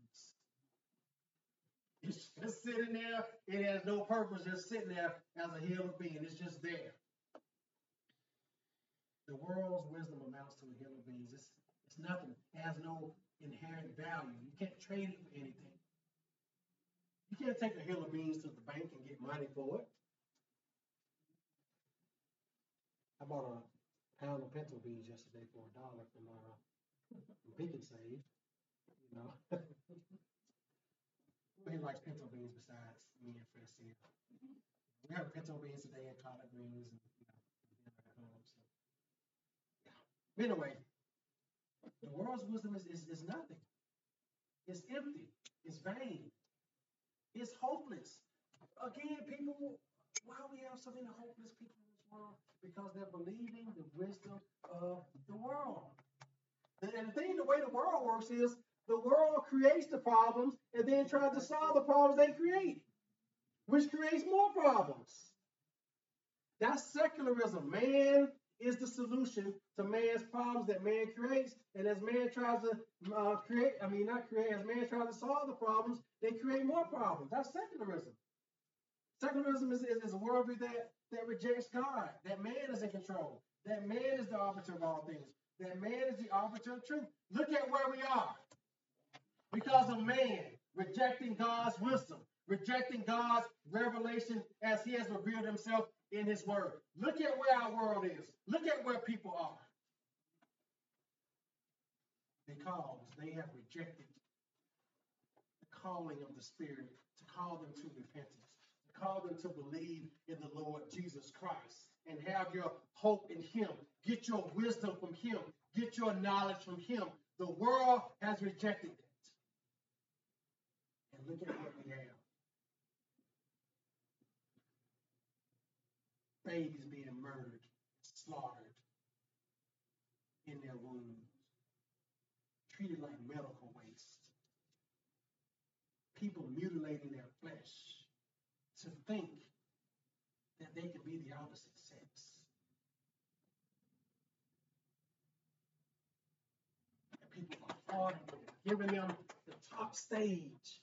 It's just sitting there. It has no purpose, just sitting there as a hill of beans. It's just there. The world's wisdom amounts to a hill of beans. It's, it's nothing. It has no inherent value. You can't trade it for anything. You can't take a hill of beans to the bank and get money for it. I bought pound of pinto beans yesterday for a dollar from uh from Pick 'n Save. You know. [LAUGHS] Who likes pinto beans besides me and Francine? We have pinto beans today and collard greens and you know dinner at home. So yeah. But anyway, the world's wisdom is, is, is nothing. It's empty. It's vain. It's hopeless. Again, people, why we have so many hopeless people in this world? Because they're believing the wisdom of the world. And the thing, the way the world works is the world creates the problems and then tries to solve the problems they create, which creates more problems. That's secularism. Man is the solution to man's problems that man creates. And as man tries to uh, create, I mean, not create, as man tries to solve the problems, they create more problems. That's secularism. Secularism is, is, is a worldview that that rejects God, that man is in control, that man is the arbiter of all things, that man is the arbiter of truth. Look at where we are. Because of man rejecting God's wisdom, rejecting God's revelation as he has revealed himself in his word. Look at where our world is. Look at where people are. because they have rejected the calling of the Spirit to call them to repentance, call them to believe in the Lord Jesus Christ and have your hope in Him. Get your wisdom from Him, get your knowledge from Him. The world has rejected that. And look at what we have. Babies being murdered, slaughtered in their wombs, treated like medical waste. People mutilating their flesh to think that they can be the opposite sex. And people are them, giving them the top stage,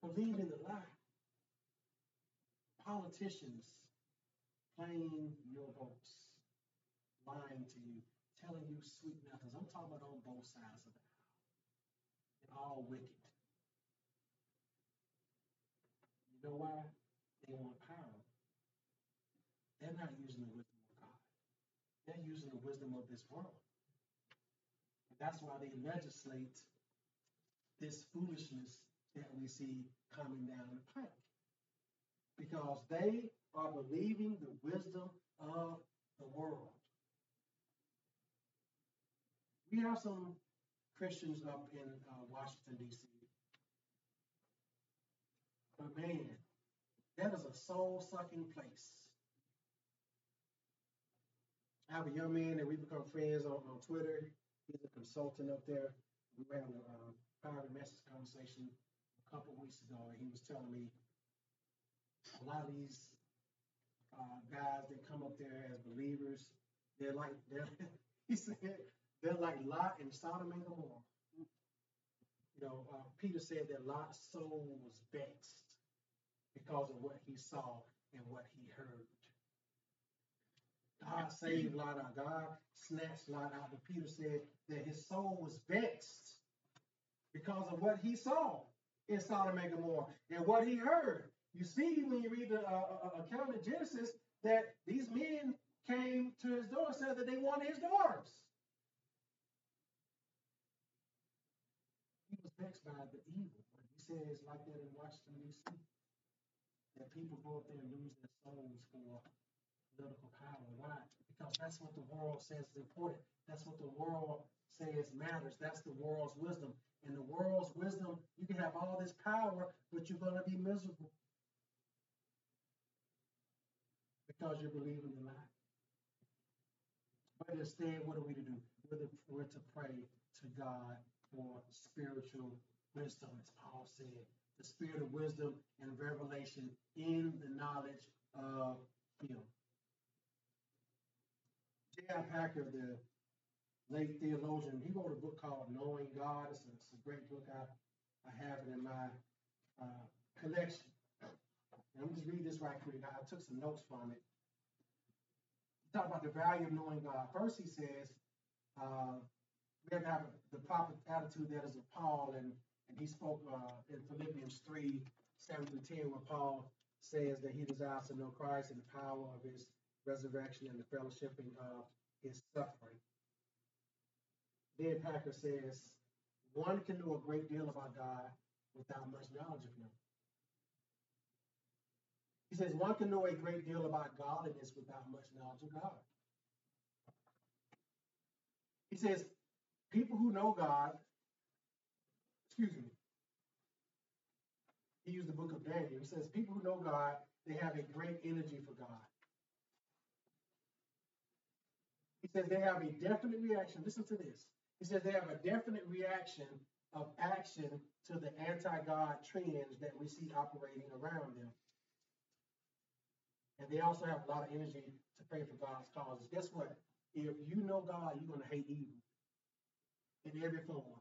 believing the lie. Politicians playing your votes, lying to you, telling you sweet nothings. I'm talking about on both sides of the aisle. And all wicked. You know why? They want power. They're not using the wisdom of God. They're using the wisdom of this world. And that's why they legislate this foolishness that we see coming down the pike. Because they are believing the wisdom of the world. We have some Christians up in uh, Washington, D.C. But man, that is a soul sucking place. I have a young man that we become friends on, on Twitter. He's a consultant up there. We were having a uh, private message conversation a couple weeks ago, and he was telling me a lot of these uh, guys that come up there as believers, they're like they're [LAUGHS] he said they're like Lot and Sodom and Gomorrah. You know, uh, Peter said that Lot's soul was vexed because of what he saw and what he heard. God saved Lot out. God snatched Lot out. But Peter said that his soul was vexed because of what he saw in Sodom and Gomorrah and what he heard. You see, when you read the uh, uh, uh, account in Genesis, that these men came to his door and said that they wanted his daughters. He was vexed by the evil. He says like that in Washington, D.C., that people go up there and lose their souls for political power. Why? Because that's what the world says is important. That's what the world says matters. That's the world's wisdom. And the world's wisdom, you can have all this power, but you're going to be miserable because you're believing the lie. But instead, what are we to do? We're to, we're to pray to God for spiritual wisdom, as Paul said, the spirit of wisdom and revelation in the knowledge of Him. J.I. Packer, the late theologian, he wrote a book called Knowing God. It's a, it's a great book. I, I have it in my uh, collection. And I'm just read this right quick. I took some notes from it. Talk about the value of knowing God. First, he says uh, we have to have the proper attitude that is of Paul, and and he spoke uh, in Philippians three seven through ten, where Paul says that he desires to know Christ and the power of His resurrection and the fellowshipping of His suffering. Then Packer says one can know a great deal about God without much knowledge of Him. He says one can know a great deal about godliness without much knowledge of God. He says people who know God, excuse me, he used the book of Daniel. He says people who know God, they have a great energy for God. He says they have a definite reaction. Listen to this. He says they have a definite reaction of action to the anti-God trends that we see operating around them. And they also have a lot of energy to pray for God's causes. Guess what? If you know God, you're going to hate evil in every form.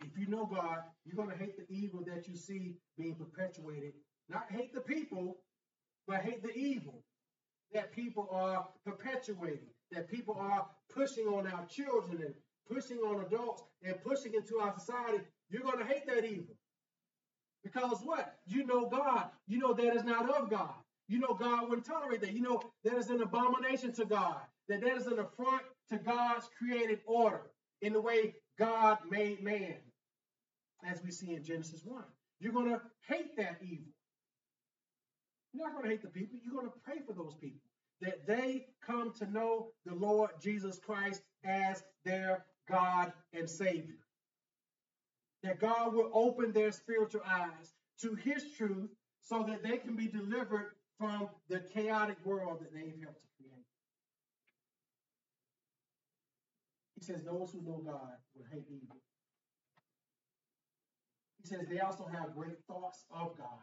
If you know God, you're going to hate the evil that you see being perpetuated. Not hate the people, but hate the evil that people are perpetuating, that people are pushing on our children and pushing on adults and pushing into our society. You're going to hate that evil. Because what? You know God. You know that is not of God. You know God wouldn't tolerate that. You know that is an abomination to God. That that is an affront to God's created order in the way God made man, as we see in Genesis 1. You're going to hate that evil. You're not going to hate the people. You're going to pray for those people that they come to know the Lord Jesus Christ as their God and Savior. That God will open their spiritual eyes to His truth so that they can be delivered from the chaotic world that they've helped to create. He says, Those who know God will hate evil. Says, They also have great thoughts of God.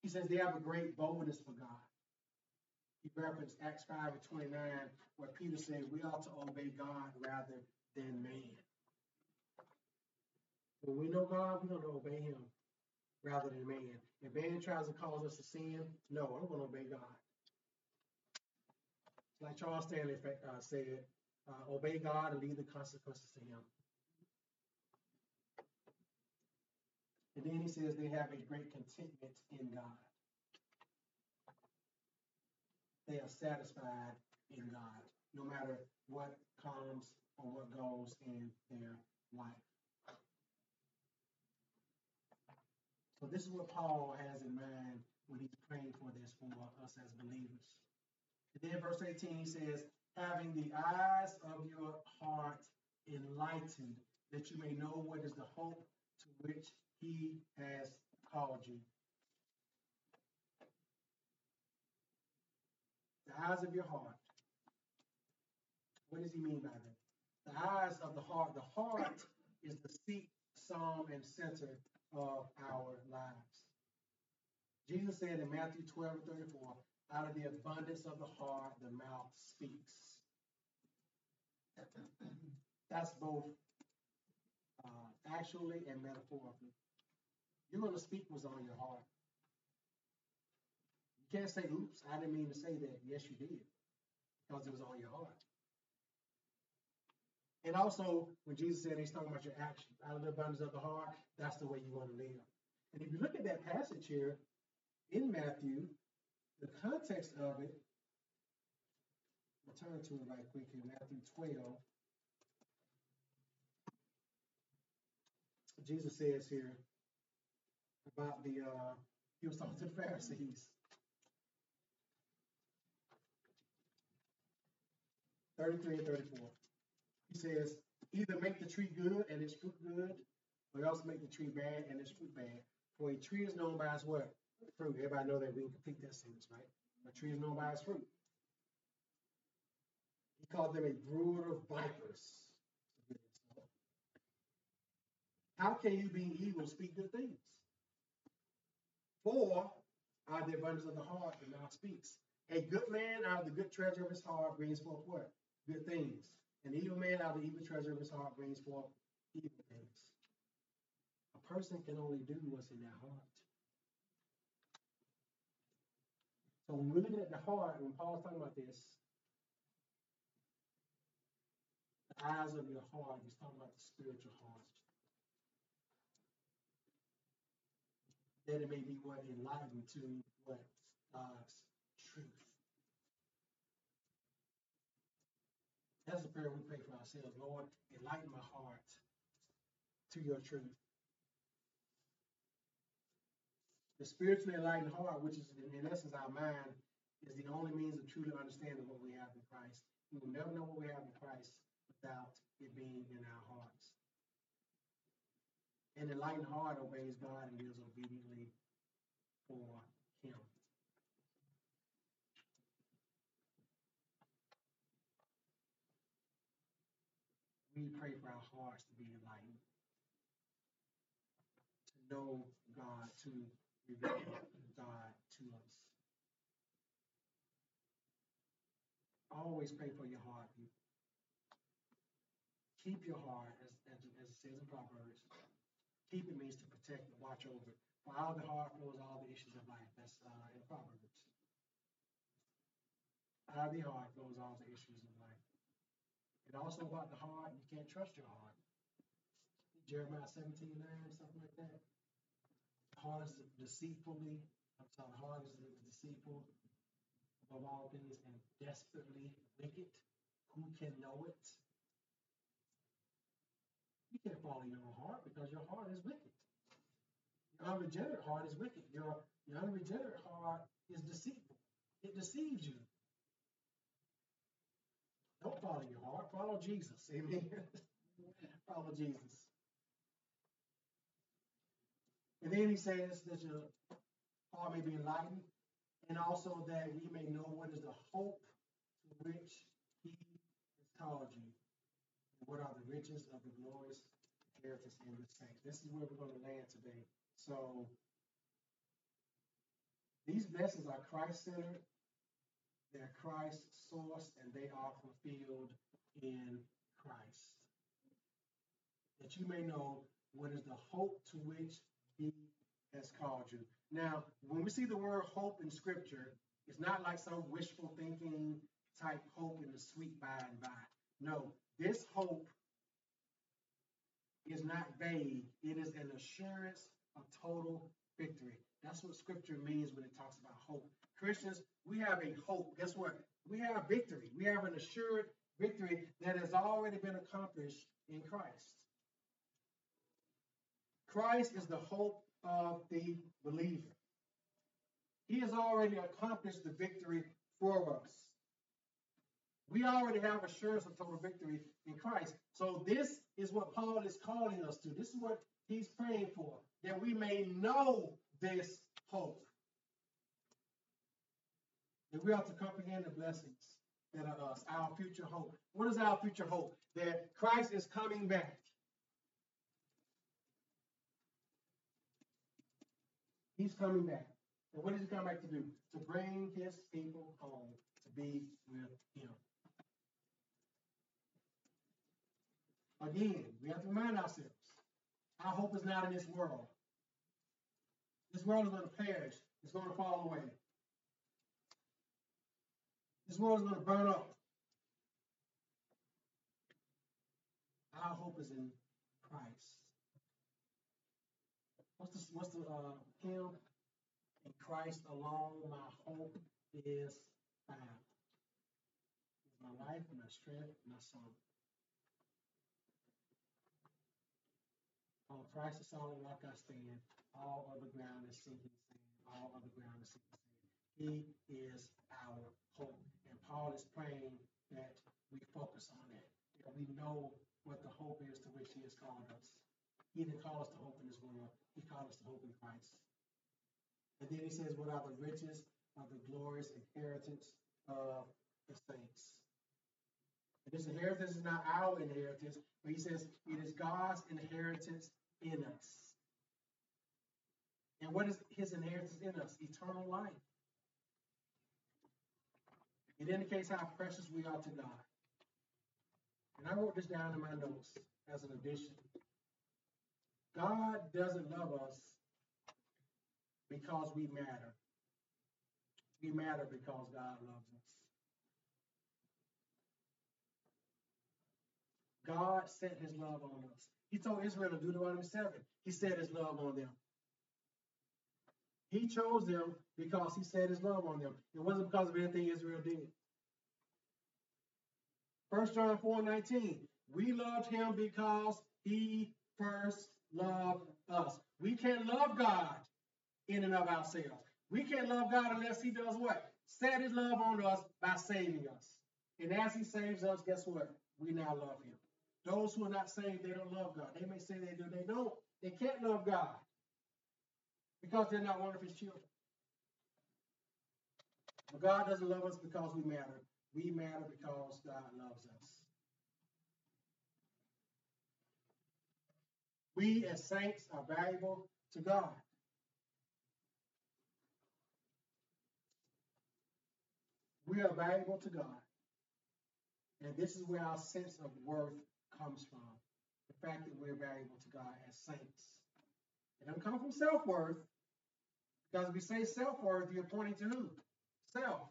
He says, They have a great boldness for God. He referenced Acts 5 and 29, where Peter said, We ought to obey God rather than man. When we know God, we're going to obey Him rather than man. If man tries to cause us to sin, no, I'm going to obey God. Like Charles Stanley uh, said, uh, obey God and leave the consequences to Him. And then he says they have a great contentment in God. They are satisfied in God, no matter what comes or what goes in their life. So this is what Paul has in mind when he's praying for this for us as believers. And then verse 18 he says, having the eyes of your heart enlightened, that you may know what is the hope to which he has called you. The eyes of your heart. What does he mean by that? The eyes of the heart. The heart is the seat, psalm, and center of our lives. Jesus said in Matthew 12 and 34, out of the abundance of the heart, the mouth speaks. [CLEARS THROAT] That's both uh, actually and metaphorically. You're going to speak what's on your heart. You can't say, oops, I didn't mean to say that. Yes, you did, because it was on your heart. And also, when Jesus said he's talking about your actions, out of the abundance of the heart, that's the way you want to live. And if you look at that passage here in Matthew, the context of it, I'll turn to it right quick here, Matthew 12. Jesus says here about the, uh, he was talking to the Pharisees. 33 and 34. He says, either make the tree good and its fruit good, or else make the tree bad and its fruit bad. For a tree is known by its what? Fruit. Everybody know that we can complete that sentence, right? A tree is known by its fruit. He called them a brood of vipers. How can you be evil speak good things? For out of the abundance of the heart the mouth speaks. A good man out of the good treasure of his heart brings forth what? Good things. An evil man out of the evil treasure of his heart brings forth evil things. A person can only do what's in their heart. So when we're looking at the heart, when Paul's talking about this, the eyes of your heart, he's talking about the spiritual heart. That it may be what enlightened to what God's truth. That's a prayer we pray for ourselves. Lord, enlighten my heart to your truth. The spiritually enlightened heart, which is in essence our mind, is the only means of truly understanding what we have in Christ. We will never know what we have in Christ without it being in our hearts. An enlightened heart obeys God and lives obediently for Him. we pray for our hearts to be enlightened, to know God, to reveal God to us. Always pray for your heart. Keep your heart, as, as, as it says in Proverbs. Keep it means to protect and watch over. For of the heart flows all the issues of life. That's uh, in Proverbs. Out of the heart flows all the issues of life. And also about the heart, you can't trust your heart. Jeremiah 17, 9, something like that. The heart is deceitfully, I'm sorry, the heart is deceitful above all things and desperately wicked? Who can know it? Can't follow your own heart because your heart is wicked. Your unregenerate heart is wicked. Your, your unregenerate heart is deceitful. It deceives you. Don't follow your heart. Follow Jesus. Amen. [LAUGHS] follow Jesus. And then he says that your heart may be enlightened, and also that we may know what is the hope to which he has called you, and what are the riches of the glorious in the saints. This is where we're going to land today. So these blessings are Christ centered, they're Christ sourced, and they are fulfilled in Christ. That you may know what is the hope to which he has called you. Now, when we see the word hope in scripture, it's not like some wishful thinking type hope in the sweet by and by. No, this hope is not vague. It is an assurance of total victory. That's what scripture means when it talks about hope. Christians, we have a hope. Guess what? We have victory. We have an assured victory that has already been accomplished in Christ. Christ is the hope of the believer. He has already accomplished the victory for us. We already have assurance of total victory in Christ. So this is what Paul is calling us to. This is what he's praying for, that we may know this hope. That we have to comprehend the blessings that are us, our future hope. What is our future hope? That Christ is coming back. He's coming back. And what is he coming back to do? To bring his people home to be with him. Again, we have to remind ourselves our hope is not in this world. This world is going to perish, it's going to fall away. This world is going to burn up. Our hope is in Christ. What's the what's the uh, hymn? In Christ alone, my hope is found. My life, my strength, my song. On Christ the solid rock I stand. All other ground is sinking sand. All other ground is sinking sand. He is our hope. And Paul is praying that we focus on that, That we know what the hope is to which he has called us. He didn't call us to hope in this world. He called us to hope in Christ. And then he says, What are the riches of the glorious inheritance of the saints? And this inheritance is not our inheritance, but he says it is God's inheritance in us. And what is his inheritance in us? Eternal life. It indicates how precious we are to God. And I wrote this down in my notes as an addition. God doesn't love us because we matter. We matter because God loves us. God set his love on us. He told Israel in Deuteronomy 7, he set his love on them. He chose them because he set his love on them. It wasn't because of anything Israel did. 1 John 4 19. We loved him because he first loved us. We can't love God in and of ourselves. We can't love God unless He does what? Set His love on us by saving us. And as He saves us, guess what? We now love Him. Those who are not saved, they don't love God. They may say they do, they don't. They can't love God because they're not one of His children. But God doesn't love us because we matter. We matter because God loves us. We as saints are valuable to God. We are valuable to God. And this is where our sense of worth comes from. The fact that we're valuable to God as saints. It doesn't come from self worth. Because if we say self worth, you're pointing to who? Self.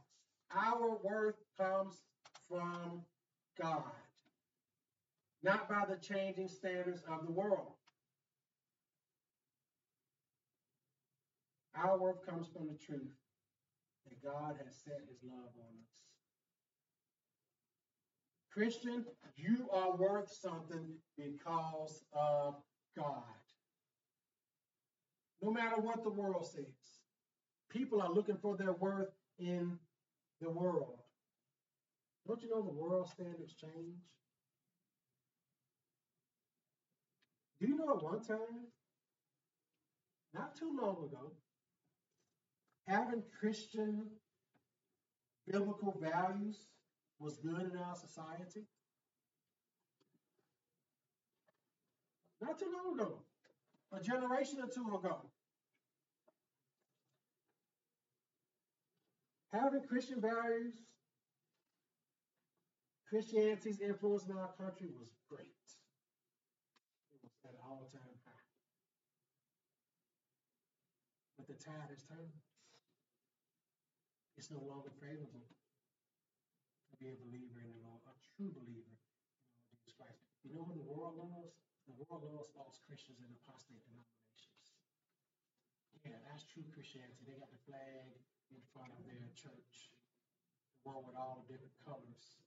Our worth comes from God, not by the changing standards of the world. Our worth comes from the truth that God has set his love on us. Christian, you are worth something because of God. No matter what the world says, people are looking for their worth in the world. Don't you know the world standards change? Do you know at one time, not too long ago, having Christian biblical values was good in our society? Not too long ago, a generation or two ago. Having Christian values, Christianity's influence in our country was great. It was at all-time high. But the tide has turned. It's no longer favorable be a believer in the Lord, a true believer in the Lord Jesus Christ. You know what the world loves? The world loves false Christians and apostate denominations. Yeah, that's true Christianity. They got the flag in front of their church, the one with all the different colors.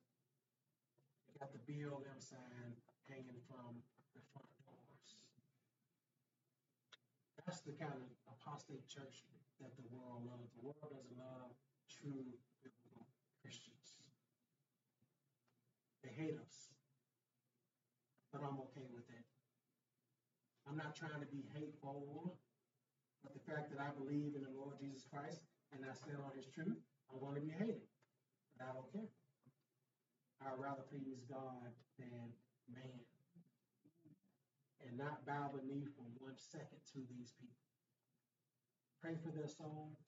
They got the BLM sign hanging from the front doors. That's the kind of apostate church that the world loves. The world doesn't love true biblical Christians. They hate us, but I'm okay with it. I'm not trying to be hateful, but the fact that I believe in the Lord Jesus Christ and I stand on his truth, I'm going to be hated. But I don't care. I'd rather please God than man and not bow the knee for one second to these people. Pray for their souls,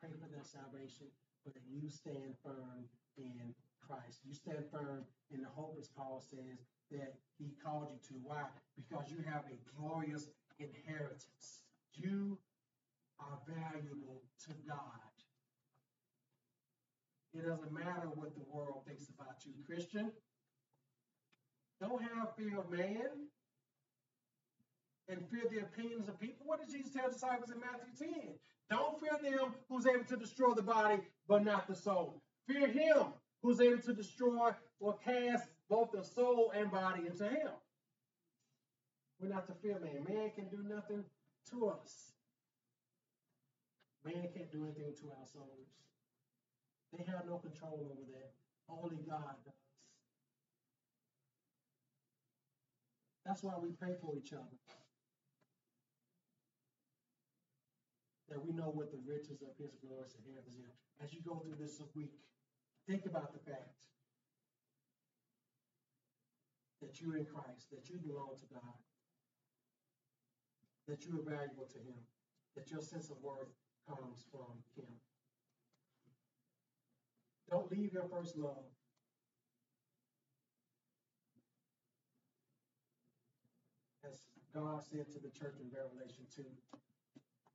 pray for their salvation, but you stand firm in Christ. You stand firm in the hope, as Paul says, that he called you to. Why? Because you have a glorious inheritance. You are valuable to God. It doesn't matter what the world thinks about you, Christian. Don't have fear of man and fear the opinions of people. What did Jesus tell disciples in Matthew 10? Don't fear them who's able to destroy the body, but not the soul. Fear him who's able to destroy or cast both the soul and body into hell. We're not to fear man. Man can do nothing to us. Man can't do anything to our souls. They have no control over that. Only God does. That's why we pray for each other. That we know what the riches of his inheritance is. As you go through this week, think about the fact that you're in Christ, that you belong to God, that you are valuable to him, that your sense of worth comes from him. Don't leave your first love. As God said to the church in Revelation 2,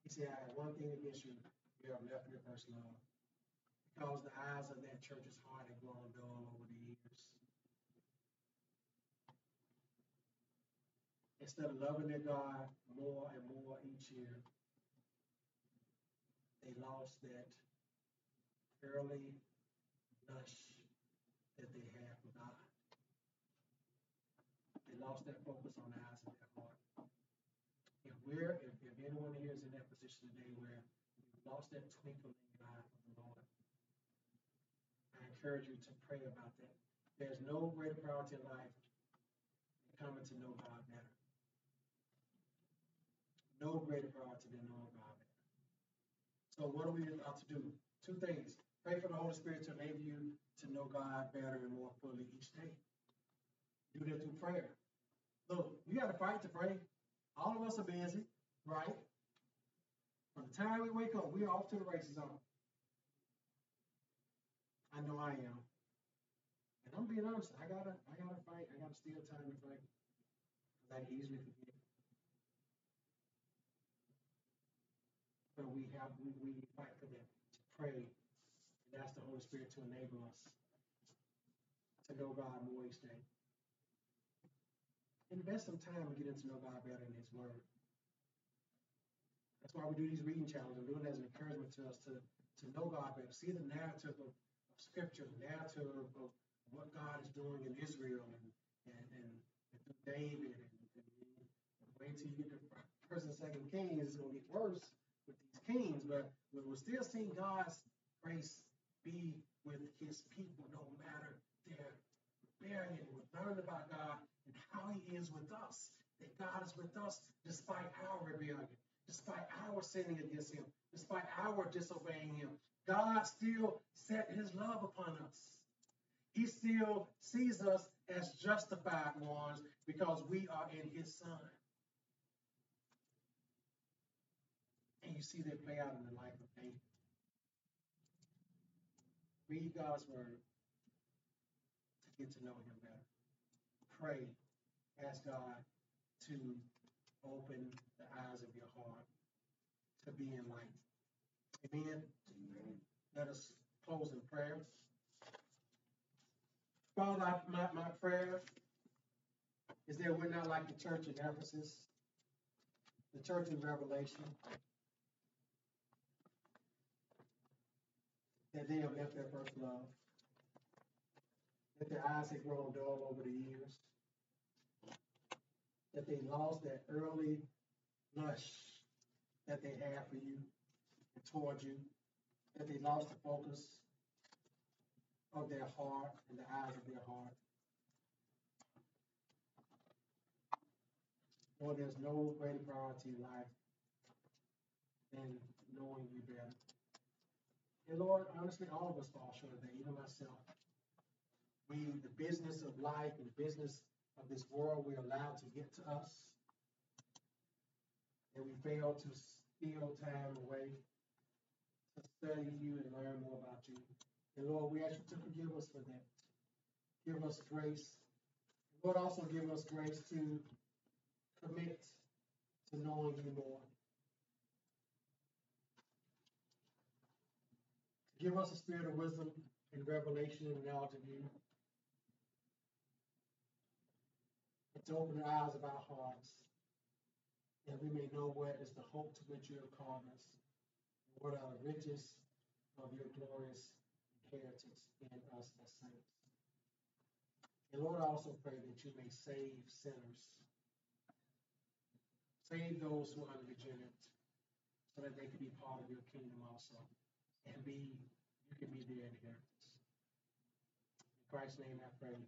He said, I have one thing against you. You have left your first love. Because the eyes of that church's heart have grown dull over the years. Instead of loving their God more and more each year, they lost that early lush that they had for God. They lost that focus on the eyes of their heart. If we're, if, if anyone here is in that position today where we've lost that twinkle in the eye for the Lord, I encourage you to pray about that. There's no greater priority in life than coming to know God better. No greater priority than knowing God better. So what are we about to do? Two things. Pray for the Holy Spirit to enable you to know God better and more fully each day. Do that through prayer. Look, we got to fight to pray. All of us are busy, right? From the time we wake up, we're off to the races on. I know I am. And I'm being honest, I gotta I gotta fight. I gotta steal time to fight. Because I easily forget. But we have we, we fight for that to pray and ask the Holy Spirit to enable us to know God more each day. Invest some time in getting to know God better in His Word. That's why we do these reading challenges. I'm doing it as an encouragement to us to, to know God better, see the narrative of Scripture, narrative of, what God is doing in Israel and and and, and David and, and, wait till you get to First and Second Kings, it's gonna get worse with these kings, but we- we're still seeing God's grace be with His people, no matter their rebellion. We're learning about God and how He is with us. That God is with us despite our rebellion, despite our sinning against Him, despite our disobeying Him. God still set His love upon us. He still sees us as justified ones because we are in His Son. And you see that play out in the life of David. Read God's word to get to know Him better. Pray, ask God to open the eyes of your heart to be enlightened. Amen. Let us close in prayer. Father, I- my, my prayer is that we're not like the church in Ephesus, the church in Revelation, that they have left their first love, that their eyes have grown dull over the years, that they lost that early blush that they had for you and toward you, that they lost the focus of their heart and the eyes of their heart. Lord, there's no greater priority in life than knowing you better. And Lord, honestly, all of us fall short of that, even myself. We, the business of life and the business of this world, we allow to get to us. And we fail to steal time away to study you and learn more about you. And Lord, we ask you to forgive us for that. Give us grace. Lord, also give us grace to commit to knowing you more. Give us a spirit of wisdom and revelation and knowledge of you. And to open the eyes of our hearts, that we may know what is the hope to which you have called us, and what are the riches of your glorious inheritance in us as saints. And Lord, I also pray that you may save sinners. Save those who are unregenerate, so that they can be part of your kingdom also and be, you can be their inheritance. In Christ's name I pray.